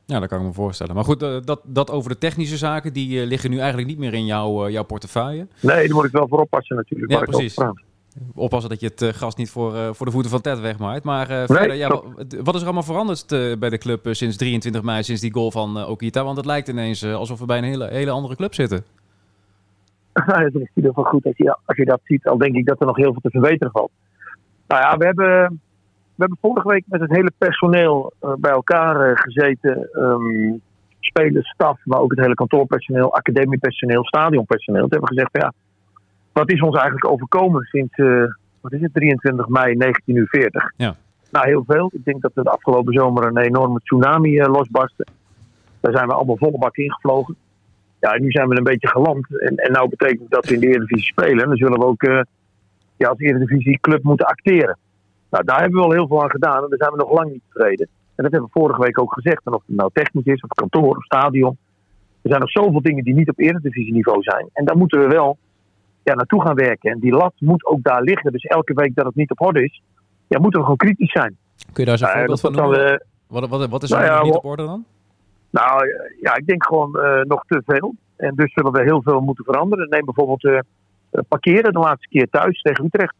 Ja, dat kan ik me voorstellen. Maar goed, eh, dat, dat over de technische zaken, die eh, liggen nu eigenlijk niet meer in jouw, jouw portefeuille. Nee, daar moet ik wel voor oppassen natuurlijk. Ja, precies. Oppassen dat je het gas niet voor, voor de voeten van Ted wegmaakt. Maar verder, ja, wat is er allemaal veranderd bij de club sinds 23 mei, sinds die goal van Okita? Want het lijkt ineens alsof we bij een hele, hele andere club zitten. [laughs] Nou, dat is in ieder geval goed als je, als je dat ziet. Al denk ik dat er nog heel veel te verbeteren valt. Nou ja, we hebben, we hebben vorige week met het hele personeel eh, bij elkaar eh, gezeten. Ehm, spelers, staf, maar ook het hele kantoorpersoneel, academiepersoneel, stadionpersoneel. Toen hebben we gezegd, ja, wat is ons eigenlijk overkomen sinds, eh, wat is het, 23 mei 1940? Ja. Nou, heel veel. Ik denk dat er de afgelopen zomer een enorme tsunami losbarstte. Daar zijn we allemaal volle bak ingevlogen. Ja, nu zijn we een beetje geland. En, en nou betekent dat we in de Eredivisie spelen. En dan zullen we ook ja, als Eredivisie club moeten acteren. Nou, daar hebben we wel heel veel aan gedaan. En daar zijn we nog lang niet tevreden. En dat hebben we vorige week ook gezegd. En of het nou technisch is, of kantoor, of stadion. Er zijn nog zoveel dingen die niet op Eredivisie-niveau zijn. En daar moeten we wel ja, naartoe gaan werken. En die lat moet ook daar liggen. Dus elke week dat het niet op orde is, ja, moeten we gewoon kritisch zijn. Kun je daar eens een Nou, voorbeeld van dan, noemen? eh, Wat, wat, wat is er nou ja, nog niet op orde dan? Nou ja, ik denk gewoon eh, nog te veel. En dus zullen we heel veel moeten veranderen. Neem bijvoorbeeld eh, parkeren de laatste keer thuis tegen Utrecht.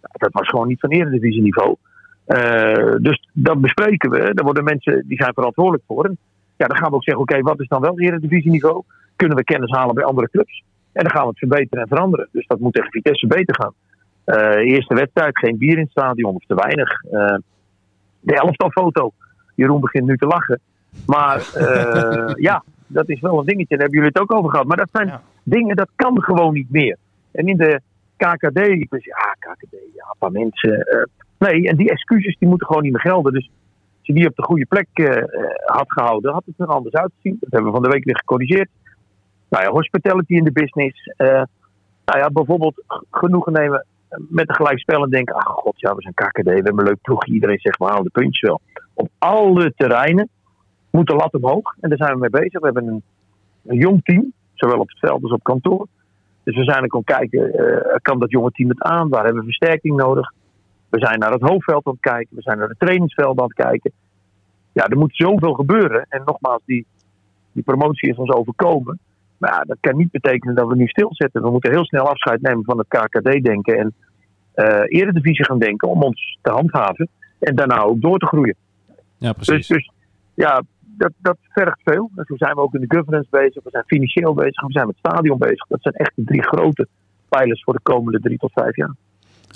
Dat was gewoon niet van eredivisieniveau. Eh dus dat bespreken we. Daar worden mensen die zijn verantwoordelijk voor. En ja, dan gaan we ook zeggen, oké, wat is dan wel eredivisieniveau? Kunnen we kennis halen bij andere clubs? En dan gaan we het verbeteren en veranderen. Dus dat moet tegen Vitesse beter gaan. Eh, eerste wedstrijd, geen bier in het stadion of te weinig. Eh, de elftalfoto. Jeroen begint nu te lachen. Maar eh, [laughs] ja, dat is wel een dingetje. Daar hebben jullie het ook over gehad. Maar dat zijn Ja. dingen, dat kan gewoon niet meer. En in de KKD, dus ja, KKD, ja, een paar mensen. eh, nee, en die excuses die moeten gewoon niet meer gelden. Dus als je die op de goede plek eh, eh, had gehouden, had het er anders uitgezien. Dat hebben we van de week weer gecorrigeerd. Nou ja, hospitality in de business. nou ja, bijvoorbeeld genoegen nemen met een gelijkspel en denken: ach god, ja, we zijn KKD, we hebben een leuk ploegje. Iedereen zegt, we halen de puntjes wel. Op alle terreinen moet de lat omhoog. En daar zijn we mee bezig. We hebben een, een jong team, zowel op het veld als op kantoor. Dus we zijn ook aan het kijken, eh, kan dat jonge team het aan? Waar hebben we versterking nodig? We zijn naar het hoofdveld aan het kijken. We zijn naar de trainingsvelden aan het kijken. Ja, er moet zoveel gebeuren. En nogmaals, die, die promotie is ons overkomen. Maar ja, dat kan niet betekenen dat we nu stilzetten. We moeten heel snel afscheid nemen van het KKD-denken. En eh eredivisie gaan denken om ons te handhaven. En daarna ook door te groeien. Ja, Dus, precies. dus ja, dat, dat vergt veel. En zo zijn we ook in de governance bezig. We zijn financieel bezig. We zijn met het stadion bezig. Dat zijn echt de drie grote pijlers voor de komende drie tot vijf jaar.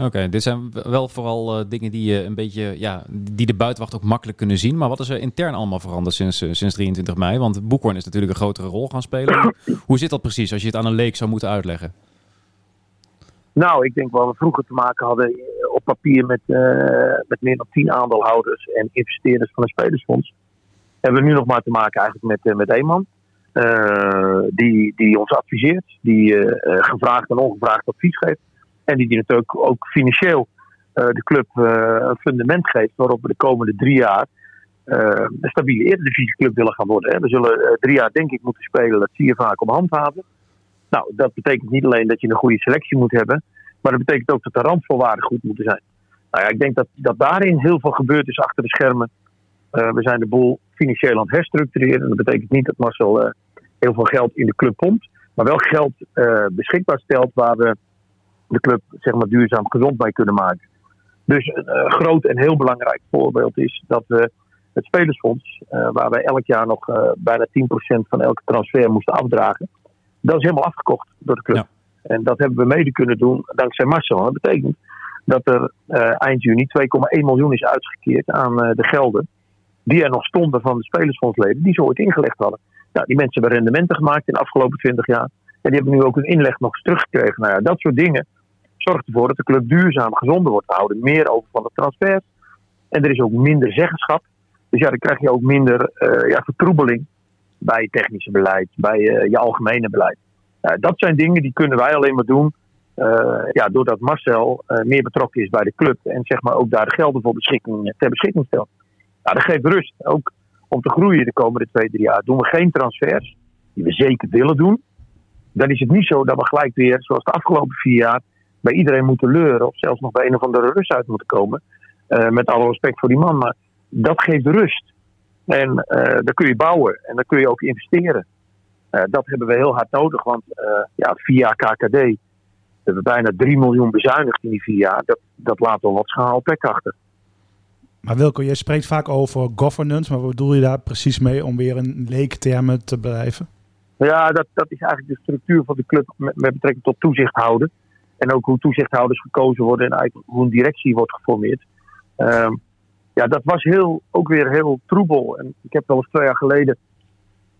Oké, dit zijn wel vooral eh, dingen die je een beetje, ja, die de buitenwacht ook makkelijk kunnen zien. Maar wat is er intern allemaal veranderd sinds, eh, sinds 23 mei? Want Boekhorn is natuurlijk een grotere rol gaan spelen. [coughs] Hoe zit dat precies als je het aan een leek zou moeten uitleggen? Nou, ik denk waar we vroeger te maken hadden eh, op papier met, met meer dan tien aandeelhouders en investeerders van een spelersfonds. Hebben we nu nog maar te maken eigenlijk met, eh, met één man. eh, die, die ons adviseert, die eh, gevraagd en ongevraagd advies geeft. En die, die natuurlijk ook financieel de club een fundament geeft waarop we de komende drie jaar een stabiele eredivisieclub willen gaan worden. We zullen drie jaar denk ik moeten spelen, dat zie je vaak om handhaven. Nou, dat betekent niet alleen dat je een goede selectie moet hebben, maar dat betekent ook dat de randvoorwaarden goed moeten zijn. Nou ja, ik denk dat, dat daarin heel veel gebeurd is achter de schermen. We zijn de boel financieel aan het herstructureren. Dat betekent niet dat Marcel eh, heel veel geld in de club pompt, maar wel geld eh, beschikbaar stelt waar we de club zeg maar, duurzaam gezond bij kunnen maken. Dus een eh, groot en heel belangrijk voorbeeld is dat we het spelersfonds, waar wij elk jaar nog bijna 10% van elke transfer moesten afdragen, dat is helemaal afgekocht door de club. Ja. En dat hebben we mede kunnen doen dankzij Marcel. Dat betekent dat er eind juni 2,1 miljoen is uitgekeerd aan de gelden die er nog stonden van de spelersfondsleden, die ze ooit ingelegd hadden. Nou, die mensen hebben rendementen gemaakt in de afgelopen 20 jaar. En die hebben nu ook hun inleg nog eens teruggekregen. Nou ja, dat soort dingen zorgt ervoor dat de club duurzaam gezonder wordt. We houden meer over van de transfers. En er is ook minder zeggenschap. Dus ja, dan krijg je ook minder eh, ja, vertroebeling bij je technische beleid, bij eh, je algemene beleid. Dat zijn dingen die kunnen wij alleen maar doen eh, ja, doordat Marcel meer betrokken is bij de club en zeg maar ook daar de gelden voor beschikking, ter beschikking stelt. Nou, dat geeft rust. Ook om te groeien de komende twee, drie jaar. Doen we geen transfers, die we zeker willen doen, dan is het niet zo dat we gelijk weer, zoals de afgelopen vier jaar, bij iedereen moeten leuren of zelfs nog bij een of andere rust uit moeten komen. Eh, met alle respect voor die man, maar dat geeft rust. En eh dan kun je bouwen en dan kun je ook investeren. Eh, dat hebben we heel hard nodig, want ja, via KKD we hebben bijna 3 miljoen bezuinigd in die vier jaar. Dat, dat laat wel wat schaal plek achter. Maar Wilco, jij spreekt vaak over governance, maar wat bedoel je daar precies mee om weer in leektermen te blijven? Ja, dat, dat is eigenlijk de structuur van de club met, betrekking tot toezicht houden. En ook hoe toezichthouders gekozen worden en eigenlijk hoe een directie wordt geformeerd. Ehm, ja, dat was heel, ook weer heel troebel. En ik heb wel eens twee jaar geleden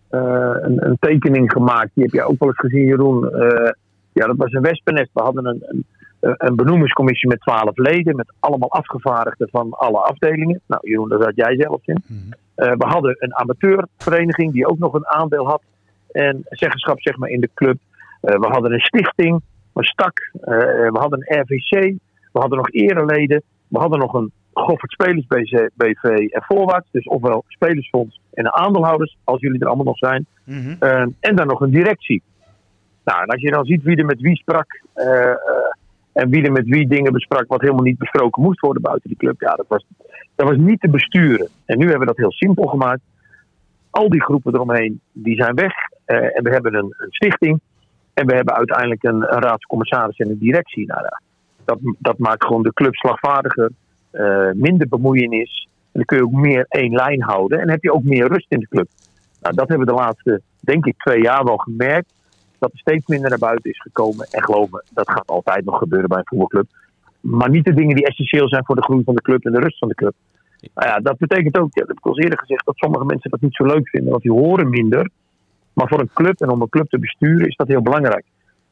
eh, een, een tekening gemaakt. Die heb jij ook wel eens gezien, Jeroen. Eh, ja, dat was een wespennest. We hadden een, een, een benoemingscommissie met twaalf leden. Met allemaal afgevaardigden van alle afdelingen. Nou, Jeroen, daar zat jij zelf in. Eh, we hadden een amateurvereniging die ook nog een aandeel had. En zeggenschap zeg maar in de club. Eh, we hadden een stichting, een stak. Eh, we hadden een RVC. We hadden nog ereleden. We hadden nog een Goffert Spelers BV en voorwaarts. Dus ofwel spelersfonds en de aandeelhouders, als jullie er allemaal nog zijn. Eh, en dan nog een directie. Nou, en als je dan ziet wie er met wie sprak. eh, eh, en wie er met wie dingen besprak wat helemaal niet besproken moest worden buiten die club. Ja, dat was, dat was niet te besturen. En nu hebben we dat heel simpel gemaakt. Al die groepen eromheen, die zijn weg. Eh, en we hebben een, een stichting. En we hebben uiteindelijk een, een raadscommissaris en een directie. Nou, dat, dat maakt gewoon de club slagvaardiger. eh, minder bemoeienis. En dan kun je ook meer één lijn houden. En heb je ook meer rust in de club. Nou, dat hebben we de laatste, denk ik, twee jaar wel gemerkt. Dat er steeds minder naar buiten is gekomen. En geloof me, dat gaat altijd nog gebeuren bij een voetbalclub. Maar niet de dingen die essentieel zijn voor de groei van de club en de rust van de club. Nou ja, dat betekent ook, ja, dat heb ik al eerder gezegd, dat sommige mensen dat niet zo leuk vinden. Want die horen minder Maar voor een club en om een club te besturen is dat heel belangrijk.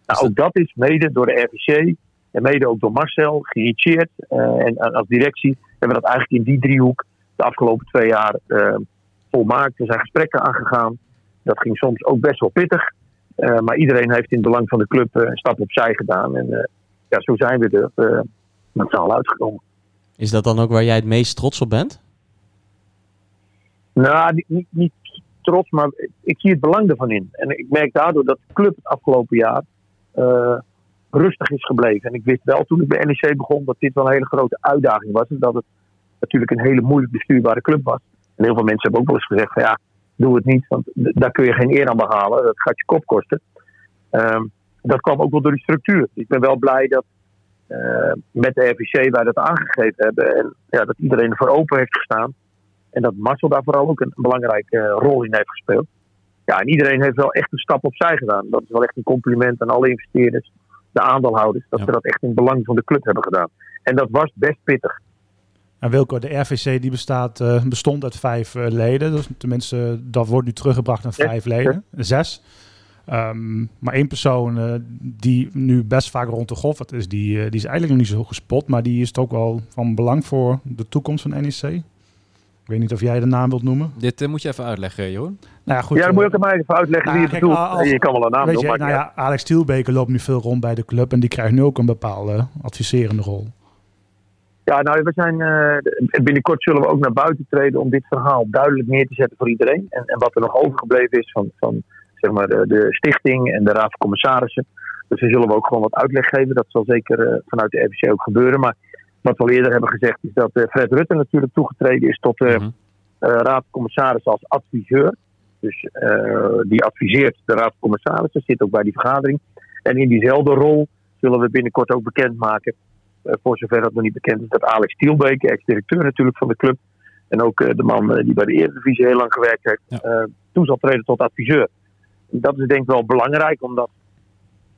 Nou, ook dat is mede door de RVC en mede ook door Marcel geïnitieerd. eh, en, als directie hebben we dat eigenlijk in die driehoek de afgelopen twee jaar eh, volmaakt. Er zijn gesprekken aangegaan. Dat ging soms ook best wel pittig. Eh, maar iedereen heeft in het belang van de club eh, een stap opzij gedaan. En eh, ja, zo zijn we er met z'n allen uitgekomen. Is dat dan ook waar jij het meest trots op bent? Nou, niet, niet, niet trots, maar ik zie het belang ervan in. En ik merk daardoor dat de club het afgelopen jaar rustig is gebleven. En ik wist wel toen ik bij NEC begon dat dit wel een hele grote uitdaging was. En dat het natuurlijk een hele moeilijk bestuurbare club was. En heel veel mensen hebben ook wel eens gezegd van ja, doe het niet, want daar kun je geen eer aan behalen. Dat gaat je kop kosten. Ehm, dat kwam ook wel door die structuur. Ik ben wel blij dat eh, met de RVC wij dat aangegeven hebben. En ja, dat iedereen ervoor open heeft gestaan. En dat Marcel daar vooral ook een belangrijke eh, rol in heeft gespeeld. Ja, en iedereen heeft wel echt een stap opzij gedaan. Dat is wel echt een compliment aan alle investeerders, de aandeelhouders, dat Ja. ze dat echt in belang van de club hebben gedaan. En dat was best pittig. En Wilco, de RVC die bestaat, eh, bestond uit vijf eh, leden. Dus tenminste, dat wordt nu teruggebracht naar vijf leden. Zes. Ehm, maar één persoon eh, die nu best vaak rond de golf is, die, eh, die is eigenlijk nog niet zo gespot. Maar die is toch wel van belang voor de toekomst van NEC. Ik weet niet of jij de naam wilt noemen. Dit moet je even uitleggen, Johan. Nou ja, goed. ja, dan moet je ook aan mij even uitleggen nou wie je kijk, bedoelt. als- je kan wel een naam maar nou ja, Alex Stielbeker loopt nu veel rond bij de club en die krijgt nu ook een bepaalde adviserende rol. Ja, nou, we zijn, eh, binnenkort zullen we ook naar buiten treden om dit verhaal duidelijk neer te zetten voor iedereen. En, en wat er nog overgebleven is van, van zeg maar de, de stichting en de raad van commissarissen. Dus daar zullen we ook gewoon wat uitleg geven. Dat zal zeker eh, vanuit de RVC ook gebeuren. Maar wat we al eerder hebben gezegd is dat eh, Fred Rutte natuurlijk toegetreden is tot de Mhm. raad van commissarissen als adviseur. Dus die adviseert de raad van commissarissen, zit ook bij die vergadering. En in diezelfde rol zullen we binnenkort ook bekendmaken voor zover dat nog niet bekend is, dat Alex Stielbeek, ex-directeur natuurlijk van de club, en ook eh, de man eh, die bij de Eredivisie heel lang gewerkt heeft, Ja. eh, toe zal treden tot adviseur. Dat is denk ik wel belangrijk, omdat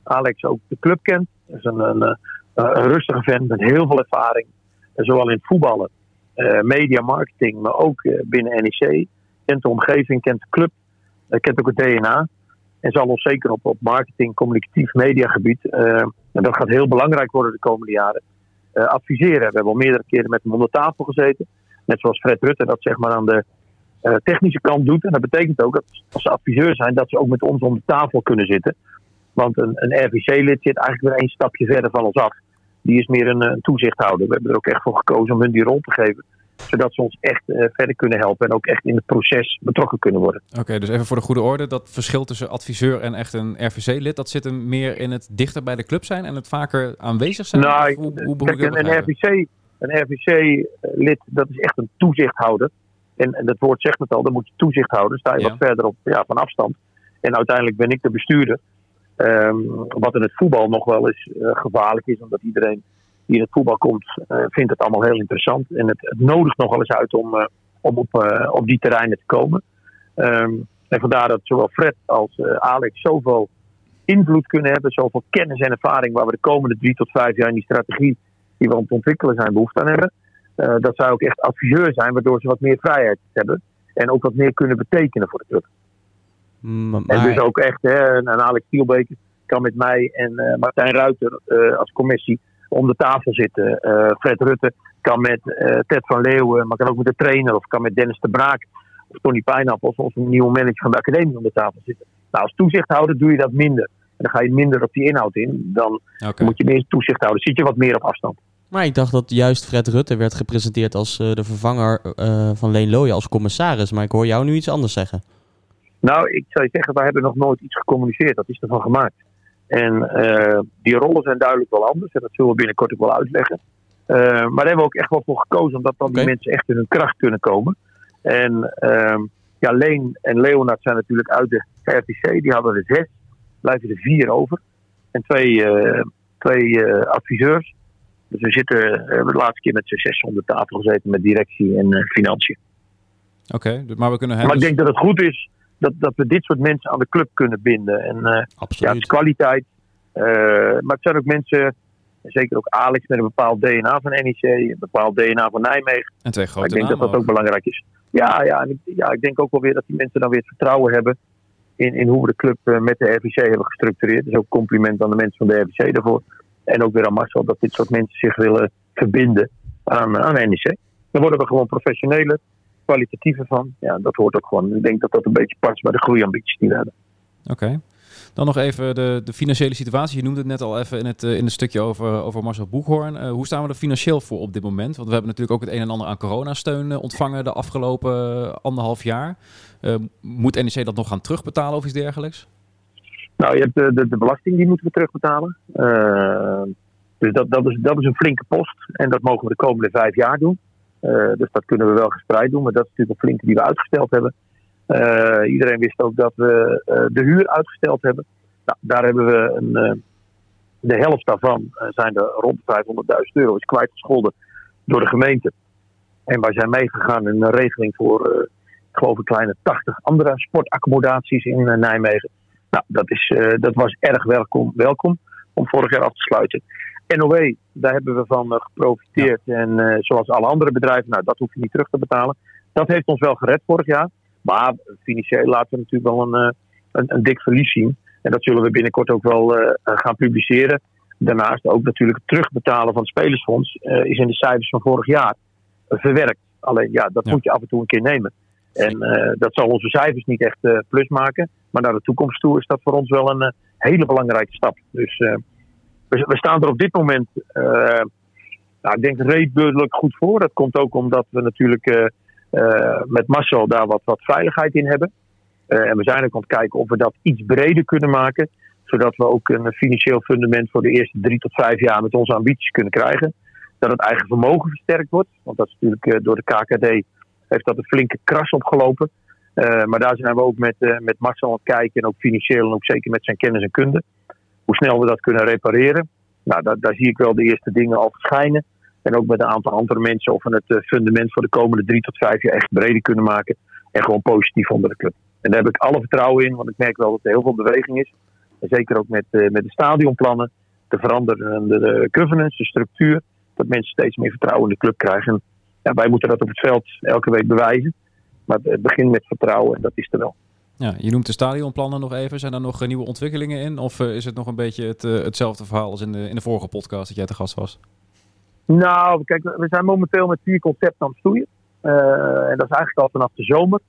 Alex ook de club kent. Hij is een, een, eh, een rustige vent met heel veel ervaring, eh, zowel in het voetballen, eh, media, marketing, maar ook eh, binnen NEC. Kent de omgeving, kent de club, eh, kent ook het DNA. En zal ons zeker op, op marketing, communicatief mediagebied, eh, en dat gaat heel belangrijk worden de komende jaren, eh, adviseren. We hebben al meerdere keren met hem om de tafel gezeten. Net zoals Fred Rutte dat zeg maar aan de eh, technische kant doet. En dat betekent ook dat als ze adviseur zijn, dat ze ook met ons om de tafel kunnen zitten. Want een, een RVC-lid zit eigenlijk weer één stapje verder van ons af. Die is meer een, eh, een toezichthouder. We hebben er ook echt voor gekozen om hun die rol te geven. Zodat ze ons echt eh, verder kunnen helpen en ook echt in het proces betrokken kunnen worden. Oké, dus even voor de goede orde. Dat verschil tussen adviseur en echt een RVC-lid, dat zit hem meer in het dichter bij de club zijn en het vaker aanwezig zijn? Nou, hoe, Kijk, een? RVC, een RVC-lid, dat is echt een toezichthouder. En, en dat woord zegt het al, dan moet je toezicht houden. Sta je Ja. wat verder op ja, van afstand. En uiteindelijk ben ik de bestuurder. Ehm, wat in het voetbal nog wel eens eh, gevaarlijk is, omdat iedereen die in het voetbal komt, eh, vindt het allemaal heel interessant. En het, het nodigt nog wel eens uit om, eh, om op, eh, op die terreinen te komen. Ehm, en vandaar dat zowel Fred als Alex zoveel invloed kunnen hebben, zoveel kennis en ervaring, waar we de komende drie tot vijf jaar in die strategie die we aan het ontwikkelen zijn behoefte aan hebben. Dat zij ook echt adviseur zijn, waardoor ze wat meer vrijheid hebben. En ook wat meer kunnen betekenen voor de club. M- En dus ook echt, hè, en Alex Stielbeek kan met mij en Martijn Ruiter als commissie om de tafel zitten. Eh, Fred Rutte kan met eh, Ted van Leeuwen, maar kan ook met de trainer of kan met Dennis de Braak of Tony Pijnappels, onze nieuwe manager van de academie, om de tafel zitten. Nou, als toezichthouder doe je dat minder. En dan ga je minder op die inhoud in. Dan moet je meer toezicht houden. Zit je wat meer op afstand. maar ik dacht dat juist Fred Rutte werd gepresenteerd als eh, de vervanger van Leen Looyen als commissaris. Maar ik hoor jou nu iets anders zeggen. Nou, ik zou je zeggen, wij hebben nog nooit iets gecommuniceerd. Dat is ervan gemaakt. En eh, die rollen zijn duidelijk wel anders. En dat zullen we binnenkort ook wel uitleggen. Eh, maar daar hebben we ook echt wel voor gekozen. Omdat dan die mensen echt in hun kracht kunnen komen. En ehm, ja, Leen en Leonard zijn natuurlijk uit de RTC. Die hadden er zes. Blijven er vier over. En twee, eh, twee adviseurs. Dus we zitten, we hebben de laatste keer met z'n zes om de tafel gezeten. Met directie en financiën. Oké, maar we kunnen hem Maar ik dus- denk dat het goed is dat, dat we dit soort mensen aan de club kunnen binden. En eh, ja, het is kwaliteit. Eh, maar het zijn ook mensen, zeker ook Alex, met een bepaald DNA van NEC, een bepaald DNA van Nijmegen. en twee Maar grote ik denk dat namen dat ook belangrijk is. Ja, ja, en ik, ja, ik denk ook wel weer dat die mensen dan weer het vertrouwen hebben in, in hoe we de club eh, met de RVC hebben gestructureerd. Dus ook compliment aan de mensen van de RVC daarvoor. En ook weer aan Marcel dat dit soort mensen zich willen verbinden aan, aan NEC. Dan worden we gewoon professioneler, kwalitatiever van. Ja, dat hoort ook gewoon. Ik denk dat dat een beetje past bij de groeiambities die we hebben. Oké. Dan nog even de, de financiële situatie. Je noemde het net al even in het, eh, in het stukje over, over Marcel Boekhoorn. Eh, hoe staan we er financieel voor op dit moment? Want we hebben natuurlijk ook het een en ander aan coronasteun eh, ontvangen de afgelopen anderhalf jaar. Moet NEC dat nog gaan terugbetalen of iets dergelijks? Nou, je hebt de, de, de belasting, die moeten we terugbetalen. Dus dat, dat, is, dat is een flinke post. En dat mogen we de komende vijf jaar doen. Eh, dus dat kunnen we wel gespreid doen. Maar dat is natuurlijk een flinke die we uitgesteld hebben. Eh, iedereen wist ook dat we eh, de huur uitgesteld hebben. Nou, daar hebben we een, de helft daarvan zijn er rond de 500.000 euro is kwijtgescholden door de gemeente. En wij zijn meegegaan in een regeling voor, ik geloof, kleine 80 andere sportaccommodaties in Nijmegen. Nou, dat, is, dat was erg welkom, welkom om vorig jaar af te sluiten. NOW, daar hebben we van eh, geprofiteerd. En eh, zoals alle andere bedrijven, nou, dat hoef je niet terug te betalen. Dat heeft ons wel gered vorig jaar. Maar financieel laten we natuurlijk wel een, eh, een, een dik verlies zien. En dat zullen we binnenkort ook wel gaan publiceren. Daarnaast ook natuurlijk het terugbetalen van het spelersfonds is in de cijfers van vorig jaar verwerkt. Alleen ja, dat Ja. moet je af en toe een keer nemen. En dat zal onze cijfers niet echt plus maken. Maar naar de toekomst toe is dat voor ons wel een hele belangrijke stap. Dus we, we staan er op dit moment, eh, nou, ik denk, redelijk goed voor. Dat komt ook omdat we natuurlijk eh, eh, met Marcel daar wat, wat veiligheid in hebben. En we zijn ook aan het kijken of we dat iets breder kunnen maken. Zodat we ook een financieel fundament voor de eerste drie tot vijf jaar met onze ambities kunnen krijgen. Dat het eigen vermogen versterkt wordt. Want dat is natuurlijk door de KKD heeft dat een flinke kras opgelopen. Eh, maar daar zijn we ook met, met Marcel aan het kijken. En ook financieel en ook zeker met zijn kennis en kunde. Hoe snel we dat kunnen repareren. Nou, daar, daar zie ik wel de eerste dingen al verschijnen. En ook met een aantal andere mensen of we het eh, fundament voor de komende drie tot vijf jaar echt breder kunnen maken. En gewoon positief onder de club. En daar heb ik alle vertrouwen in, want ik merk wel dat er heel veel beweging is. En zeker ook met, eh, met de stadionplannen, de veranderende de governance, de structuur. Dat mensen steeds meer vertrouwen in de club krijgen. En ja, wij moeten dat op het veld elke week bewijzen. Maar het begint met vertrouwen en dat is er wel. Ja, je noemt de stadionplannen nog even. Zijn daar nog eh, nieuwe ontwikkelingen in? Of eh, is het nog een beetje het, eh, hetzelfde verhaal als in de, in de vorige podcast dat jij te gast was? Nou, kijk, we zijn momenteel met vier concepten aan het stoeien. En dat is eigenlijk al vanaf de zomer.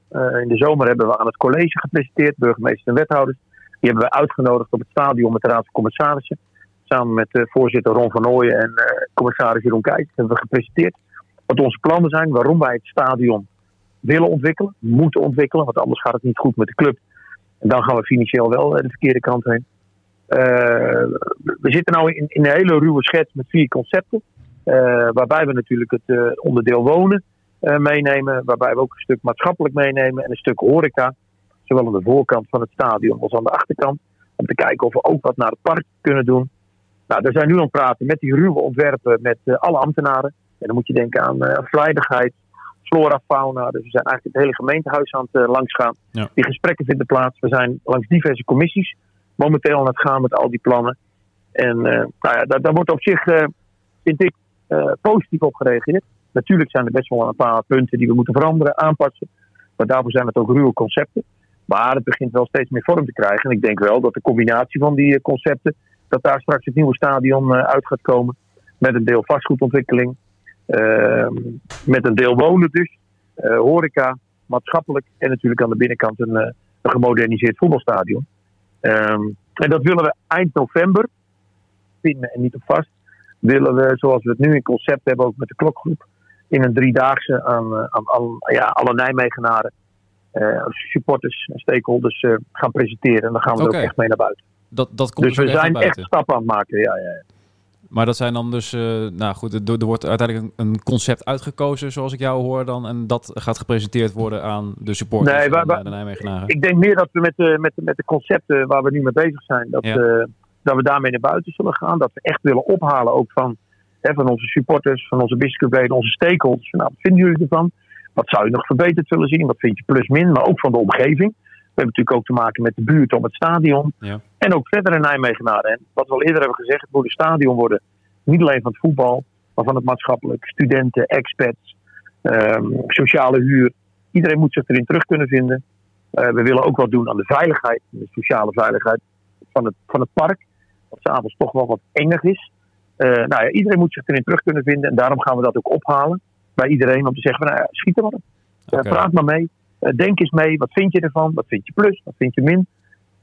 In de zomer hebben we aan het college gepresenteerd, burgemeesters en wethouders. Die hebben we uitgenodigd op het stadion met de Raad van Commissarissen. Samen met voorzitter Ron van Ooyen en commissaris Jeroen Kijs hebben we gepresenteerd wat onze plannen zijn, waarom wij het stadion willen ontwikkelen, moeten ontwikkelen, want anders gaat het niet goed met de club. En dan gaan we financieel wel eh, de verkeerde kant heen. Eh, we zitten nu in, in een hele ruwe schets met vier concepten. Eh, waarbij we natuurlijk het onderdeel wonen meenemen. Waarbij we ook een stuk maatschappelijk meenemen en een stuk horeca. Zowel aan de voorkant van het stadion als aan de achterkant. Om te kijken of we ook wat naar het park kunnen doen. Nou, daar zijn nu aan het praten met die ruwe ontwerpen met alle ambtenaren. En dan moet je denken aan veiligheid, flora, fauna. Dus we zijn eigenlijk het hele gemeentehuis aan het uh, langsgaan. Ja. Die gesprekken vinden plaats. We zijn langs diverse commissies momenteel aan het gaan met al die plannen. En uh, nou ja, daar, daar wordt op zich, uh, vind ik, positief op gereageerd. Natuurlijk zijn er best wel een paar punten die we moeten veranderen, aanpassen. Maar daarvoor zijn het ook ruwe concepten. Maar het begint wel steeds meer vorm te krijgen. En ik denk wel dat de combinatie van die concepten, dat daar straks het nieuwe stadion uit gaat komen. Met een deel vastgoedontwikkeling. Uh, met een deel wonen dus. Uh, horeca, maatschappelijk. En natuurlijk aan de binnenkant een, een gemoderniseerd voetbalstadion. Um, en dat willen we eind november, pinnen en niet op vast, willen we, zoals we het nu in concept hebben, ook met de klokgroep, in een driedaagse aan, aan, aan ja, alle Nijmegenaren, uh, supporters en stakeholders uh, gaan presenteren. En dan gaan we okay. er ook echt mee naar buiten. Dat, dat komt dus we zijn echt stappen aan het maken, ja, ja, ja. Maar dat zijn dan dus, uh, nou goed, er, er, wordt uiteindelijk een, concept uitgekozen, zoals ik jou hoor dan. En dat gaat gepresenteerd worden aan de supporters nee, waar, waar, de Nijmegenaren. Ik denk meer dat we met de, met de, met de concepten waar we nu mee bezig zijn, dat, ja. uh, dat we daarmee naar buiten zullen gaan. Dat we echt willen ophalen ook van, hè, van onze supporters, van onze businessclubleden, onze stakeholders. Nou, wat vinden jullie ervan? Wat zou je nog verbeterd willen zien? Wat vind je plus min? Maar ook van de omgeving. We hebben natuurlijk ook te maken met de buurt om het stadion. Ja. En ook verder in Nijmegenaren. En wat we al eerder hebben gezegd, het moet een stadion worden. Niet alleen van het voetbal, maar van het maatschappelijk. Studenten, expats, um, sociale huur. Iedereen moet zich erin terug kunnen vinden. Eh, we willen ook wat doen aan de veiligheid, de sociale veiligheid van het, van het park. Wat s'avonds toch wel wat enger is. Eh, nou ja, iedereen moet zich erin terug kunnen vinden. En daarom gaan we dat ook ophalen bij iedereen. Om te zeggen, nou ja, schiet er maar op. Eh, praat maar mee. Denk eens mee. Wat vind je ervan? Wat vind je plus? Wat vind je min?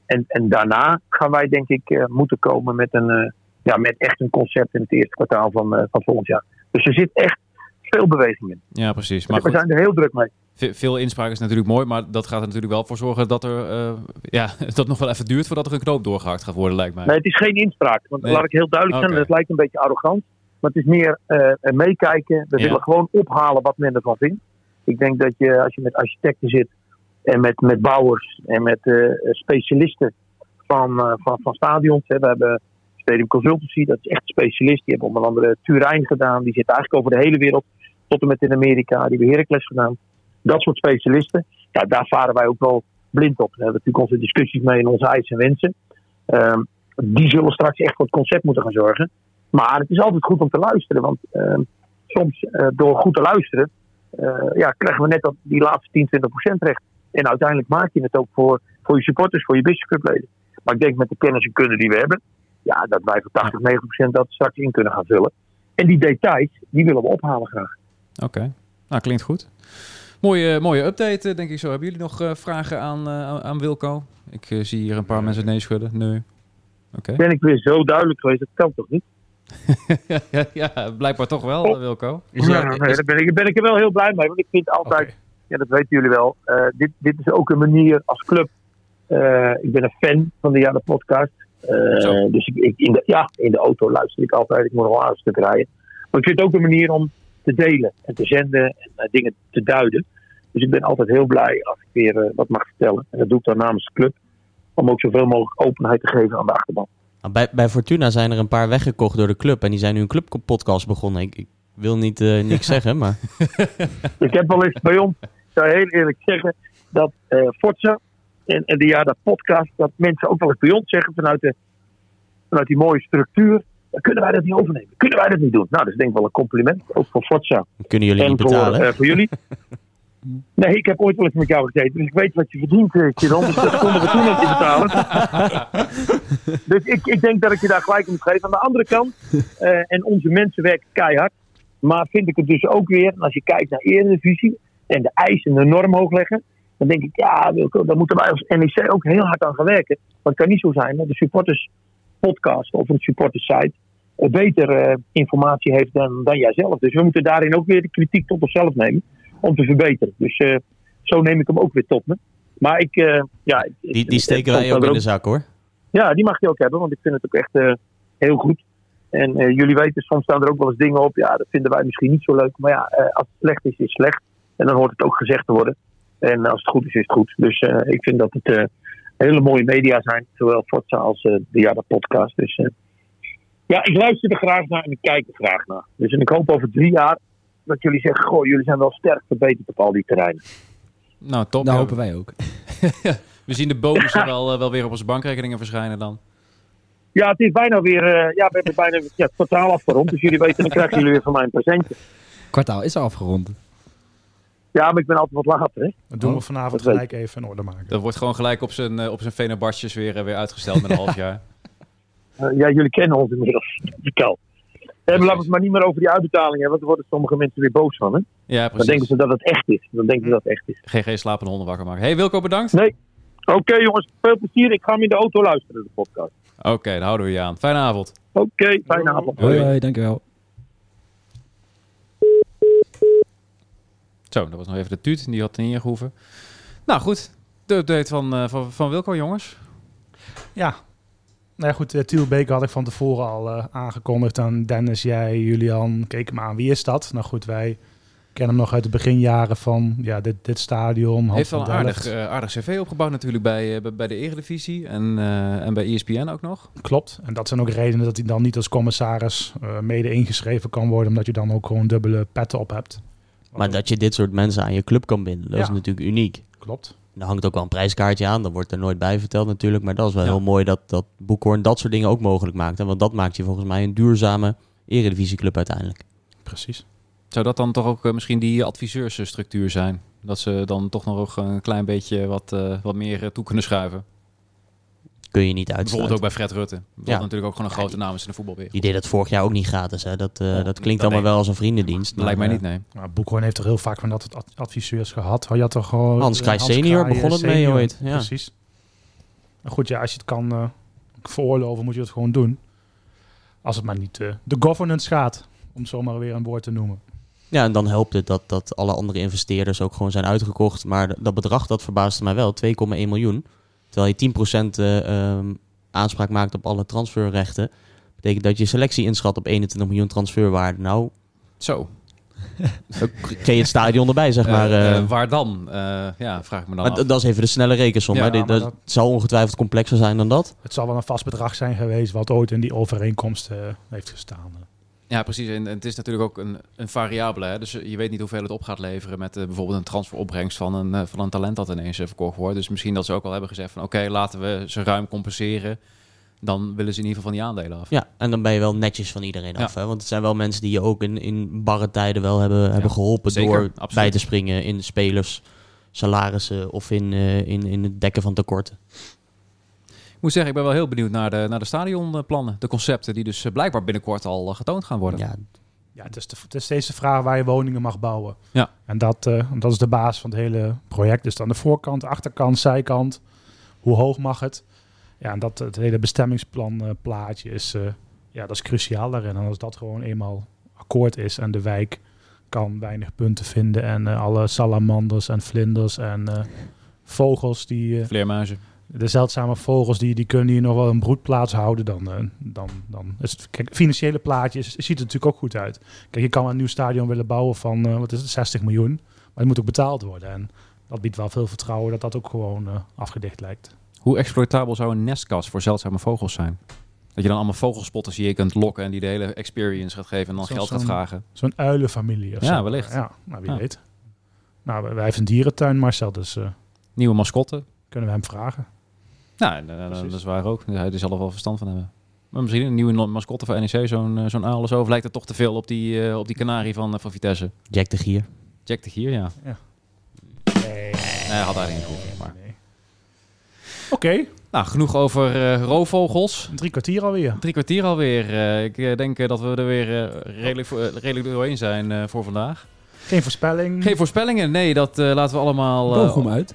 En, en daarna gaan wij denk ik eh, moeten komen met, een, eh, ja, met echt een concept in het eerste kwartaal van, eh, van volgend jaar. Dus er zit echt veel beweging in. Ja, precies. Maar we goed, zijn er heel druk mee. ve- veel inspraak is natuurlijk mooi, maar dat gaat er natuurlijk wel voor zorgen dat er ja, [laughs] dat nog wel even duurt voordat er een knoop doorgehakt gaat worden, lijkt mij. Nee, het is geen inspraak. Want Nee. laat ik heel duidelijk zijn, het lijkt een beetje arrogant. Maar het is meer meekijken. We Ja. willen gewoon ophalen wat men ervan vindt. Ik denk dat je, als je met architecten zit en met, met bouwers en met eh, specialisten van, eh, van, van stadions. Hè. We hebben Stadium Consultancy, dat is echt specialist. Die hebben onder andere Turijn gedaan. Die zit eigenlijk over de hele wereld, tot en met in Amerika. Die hebben Heracles gedaan. Dat soort specialisten. Ja, daar varen wij ook wel blind op. Daar hebben we natuurlijk onze discussies mee en onze eisen en wensen. Ehm, die zullen straks echt voor het concept moeten gaan zorgen. Maar het is altijd goed om te luisteren. Want ehm, soms eh, door goed te luisteren, ja, krijgen we net dat, die laatste 10, 20 procent recht. En uiteindelijk maak je het ook voor, voor je supporters, voor je businessclubleden. Maar ik denk met de kennis en kunde die we hebben, ja, dat wij voor 80, 90 procent dat straks in kunnen gaan vullen. En die details, die willen we ophalen graag. Oké, nou klinkt goed. Mooie, mooie update, eh, denk ik zo. Hebben jullie nog eh, vragen aan, eh, aan- aan Wilco? Ik zie hier een paar mensen nee schudden. Nee. Oké. Ben ik weer zo duidelijk geweest, dat kan toch niet? [laughs] ja, ja, blijkbaar toch wel, eh, Wilco. Is Ja, er- nee, daar ben ik, ben ik er wel heel blij mee. Want ik vind altijd. Ja, dat weten jullie wel. eh, dit, dit is ook een manier als club. eh, ik ben een fan van de Jana podcast. Eh, dus ik, ik, in, de, ja, in de auto luister ik altijd. Ik moet nog wel een stuk rijden. Maar ik vind het ook een manier om te delen en te zenden en dingen te duiden. Dus ik ben altijd heel blij als ik weer wat mag vertellen. En dat doe ik dan namens de club. Om ook zoveel mogelijk openheid te geven aan de achterban. Nou, bij, bij Fortuna zijn er een paar weggekocht door de club. En die zijn nu een clubpodcast begonnen. Ik, ik wil niet eh, niks [laughs] zeggen, maar... Ik heb wel eens bij ons, ik zou heel eerlijk zeggen, dat eh Forza en, en de ja, dat podcast, dat mensen ook wel eens bij ons zeggen vanuit, de, vanuit die mooie structuur, dan kunnen wij dat niet overnemen. Kunnen wij dat niet doen? Nou, dat is denk ik wel een compliment, ook voor Forza Kunnen jullie en niet voor, betalen? eh, voor jullie. [laughs] Nee, ik heb ooit wel eens met jou gezeten, dus ik weet wat je verdient, uh, Kieran. Dus dat konden we toen ook niet betalen. [laughs] dus ik, ik denk dat ik je daar gelijk in moet geven. Aan de andere kant, eh, en onze mensen werken keihard. Maar vind ik het dus ook weer, als je kijkt naar Eredivisie en de eisen en de norm hoog leggen. Dan denk ik, ja, Wilco, daar moeten wij als NEC ook heel hard aan gaan werken. Want het kan niet zo zijn dat de supporters podcast of een supporters site eh, beter eh, informatie heeft dan, dan jijzelf. Dus we moeten daarin ook weer de kritiek tot onszelf nemen om te verbeteren. Dus eh, zo neem ik hem ook weer tot me. Maar ik, ja... Die, die steken wij ook in de zak, hoor. ja, die mag je ook hebben, want ik vind het ook echt heel goed. En eh, jullie weten, soms staan er ook wel eens dingen op. Ja, dat vinden wij misschien niet zo leuk. Maar ja, eh, als het slecht is, is het slecht. En dan hoort het ook gezegd te worden. En als het goed is, is het goed. Dus eh, ik vind dat het eh, hele mooie media zijn. Zowel Forza als de Jada podcast. Dus eh, ja, ik luister er graag naar en ik kijk er graag naar. Dus en ik hoop over drie jaar dat jullie zeggen... Goh, jullie zijn wel sterk verbeterd op al die terreinen. Nou, top. Dat ja. hopen wij ook. [laughs] We zien de bonussen wel, wel weer op onze bankrekeningen verschijnen dan. Ja, het is bijna weer... eh, ja, we hebben bijna ja, totaal afgerond. Dus jullie weten, dan krijgen jullie weer van mij een presentje. Kwartaal is al afgerond. Ja, maar ik ben altijd wat later, hè. Dat doen Oh, we vanavond dat weet gelijk even in orde maken. Dat wordt gewoon gelijk op zijn, eh, op zijn Venerbarstjes weer, eh, weer uitgesteld met een half [laughs] jaar. Eh, ja, jullie kennen ons inmiddels. Vertel. En laten we het maar niet meer over die uitbetaling hebben, want daar worden sommige mensen weer boos van. Hè? Ja, Dan precies. denken ze dat het echt is. Dan denken ze dat het echt is. GG slapende honden wakker maken. Hey Wilco, bedankt. Nee. Oké jongens, veel plezier. Ik ga hem in de auto luisteren, de podcast. Oké, dan houden we je aan. Fijne avond. Oké, fijne avond. Hoi. Hoi, dankjewel. Zo, dat was nog even de tuut. Die had niet ingehoeven. Nou goed, de update van, eh, van, van Wilco, jongens. Ja. Nou ja, goed, uh, Tiel Beek had ik van tevoren al eh, aangekondigd aan Dennis, jij, Julian. Keek hem aan, wie is dat? Nou goed, wij kennen hem nog uit de beginjaren van ja, dit, dit stadion. Heeft wel een aardig, eh, aardig cv opgebouwd natuurlijk bij, eh, bij- de Eredivisie en, eh, en bij ESPN ook nog. Klopt. En dat zijn ook redenen dat hij dan niet als commissaris eh, mede ingeschreven kan worden, omdat je dan ook gewoon dubbele petten op hebt. Maar dat je dit soort mensen aan je club kan binden, dat is natuurlijk uniek. Klopt. Er hangt ook wel een prijskaartje aan, dat wordt er nooit bij verteld natuurlijk. Maar dat is wel Ja. heel mooi dat, dat Boekhoorn dat soort dingen ook mogelijk maakt. En want dat maakt je volgens mij een duurzame eredivisieclub uiteindelijk. Precies. Zou dat dan toch ook eh, misschien die adviseursstructuur zijn? Dat ze dan toch nog een klein beetje wat, eh, wat meer eh, toe kunnen schuiven. Kun je niet Bijvoorbeeld ook uitsluiten. bij Fred Rutte. Wat Ja. natuurlijk ook gewoon een Ja, grote die- naam is in de voetbalwereld. Die deed dat vorig jaar ook niet gratis. Hè. Dat, dat klinkt dat allemaal wel als een vriendendienst. Dat lijkt mij maar, niet, nee. Nou, Boekhoorn heeft er heel vaak van dat het adviseurs gehad. Had je toch gewoon... Hans Kraaij senior begon het mee ooit, ja. Precies. Maar goed, ja, als je het kan eh, veroorloven, moet je het gewoon doen. Als het maar niet eh, de governance gaat. Om het zomaar weer een woord te noemen. Ja, en dan helpt het dat, dat alle andere investeerders ook gewoon zijn uitgekocht. Maar dat bedrag, dat verbaasde mij wel. 2,1 miljoen. Terwijl je 10% eh, ehm, aanspraak maakt op alle transferrechten. Betekent dat je selectie inschat op 21 miljoen transferwaarde. Nou, Zo. [laughs] dan kreeg je het stadion erbij, zeg maar. Eh, eh. eh, waar dan? Eh, ja, vraag ik me dan maar af. dat is even de snelle rekensom. Ja, maar dat, dat- zou ongetwijfeld complexer zijn dan dat. Het zal wel een vast bedrag zijn geweest wat ooit in die overeenkomst eh, heeft gestaan. Ja, precies. En, het is natuurlijk ook een, een variabele. Hè? Dus je weet niet hoeveel het op gaat leveren met eh, bijvoorbeeld een transferopbrengst van een, eh, van een talent dat ineens verkocht wordt. Dus misschien dat ze ook al hebben gezegd van oké, laten we ze ruim compenseren. Dan willen ze in ieder geval van die aandelen af. Ja, en dan ben je wel netjes van iedereen Ja. af. Hè? Want het zijn wel mensen die je ook in, in barre tijden wel hebben, hebben geholpen zeker, door absoluut. bij te springen in spelers, salarissen of in, eh, in, in het dekken van tekorten. Moet zeggen, ik ben wel heel benieuwd naar de, naar de stadionplannen. De concepten die dus eh, blijkbaar binnenkort al eh, getoond gaan worden. Ja, Ja, het is, de, het is steeds de vraag waar je woningen mag bouwen. Ja. En dat, eh, dat is de basis van het hele project. Dus dan de voorkant, achterkant, zijkant. Hoe hoog mag het? Ja, en dat het hele bestemmingsplan plaatje is, ja, dat is cruciaal daarin. En als dat gewoon eenmaal akkoord is en de wijk kan weinig punten vinden en alle salamanders en vlinders en vogels die... Vleermuizen. De zeldzame vogels die, die kunnen hier nog wel een broedplaats houden, dan, eh, dan, dan is het... Kijk, financiële plaatje ziet er natuurlijk ook goed uit. Kijk, je kan een nieuw stadion willen bouwen van, eh, wat is het, 60 miljoen. Maar het moet ook betaald worden. En dat biedt wel veel vertrouwen dat dat ook gewoon eh, afgedicht lijkt. Hoe exploitabel zou een nestkast voor zeldzame vogels zijn? Dat je dan allemaal vogelspotters hier kunt lokken en die de hele experience gaat geven en dan geld gaat vragen. Zo'n uilenfamilie of Ja, zo. wellicht. Ja, nou wie Ja. weet. Nou, wij hebben een dierentuin, Marcel, dus Nieuwe mascotte. kunnen we hem vragen. Nou, eh, dat is waar ook. Hij zal er wel verstand van hebben. Maar misschien een nieuwe mascotte voor NEC, zo'n eh, zo'n uil of zo. Of lijkt het toch te veel op die, eh, op die kanarie van, van Vitesse? Jack de Gier. Jack de Gier, ja. Nee, Nee, hij had daar niet goed. Maar. nee. Oké, Nou, genoeg over eh, roofvogels. drie kwartier alweer. Drie kwartier alweer. Eh, ik denk dat we er weer redelijk, redelijk doorheen zijn eh, voor vandaag. Geen voorspelling. Geen voorspellingen? Nee, dat laten we allemaal... eh, Bochum uit.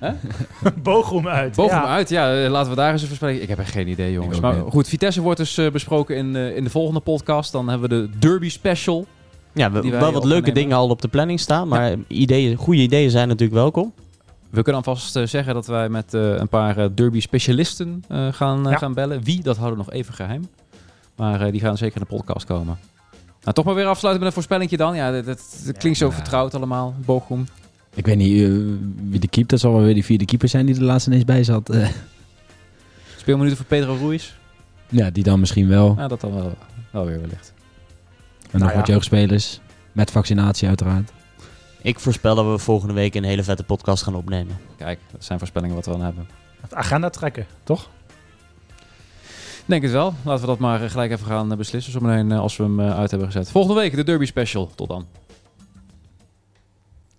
[laughs] Bochum uit. Bochum ja. uit, ja, eh, laten we daar eens een voorspelling. Ik heb echt geen idee, jongens. Maar niet. goed, Vitesse wordt dus eh, besproken in, eh, in de volgende podcast. Dan hebben we de Derby Special. Ja, we, wel wat leuke nemen. dingen al op de planning staan. Maar ideeën, goede ideeën zijn natuurlijk welkom. We kunnen alvast zeggen dat wij met eh, een paar eh, derby-specialisten eh, gaan, Ja. gaan bellen. Wie, dat houden we nog even geheim. Maar eh, die gaan zeker in de podcast komen. Nou, toch maar weer afsluiten met een voorspellingje dan. Ja, dat, dat- dat klinkt zo Ja. vertrouwd allemaal. Bochum. Ik weet niet eh, wie de keeper, dat zal wel weer die vierde keeper zijn die er laatst ineens bij zat. Eh, Speelminuten voor Pedro Ruiz. ja, die dan misschien wel. Ja, dat dan wel, wel weer wellicht. En nog ja. wat jeugdspelers. Met vaccinatie uiteraard. Ik voorspel dat we volgende week een hele vette podcast gaan opnemen. Kijk, dat zijn voorspellingen wat we dan hebben. Het agenda trekken, toch? Denk het wel. Laten we dat maar eh, gelijk even gaan beslissen. Zometeen als we hem uit hebben gezet. Volgende week de Derby Special. Tot dan.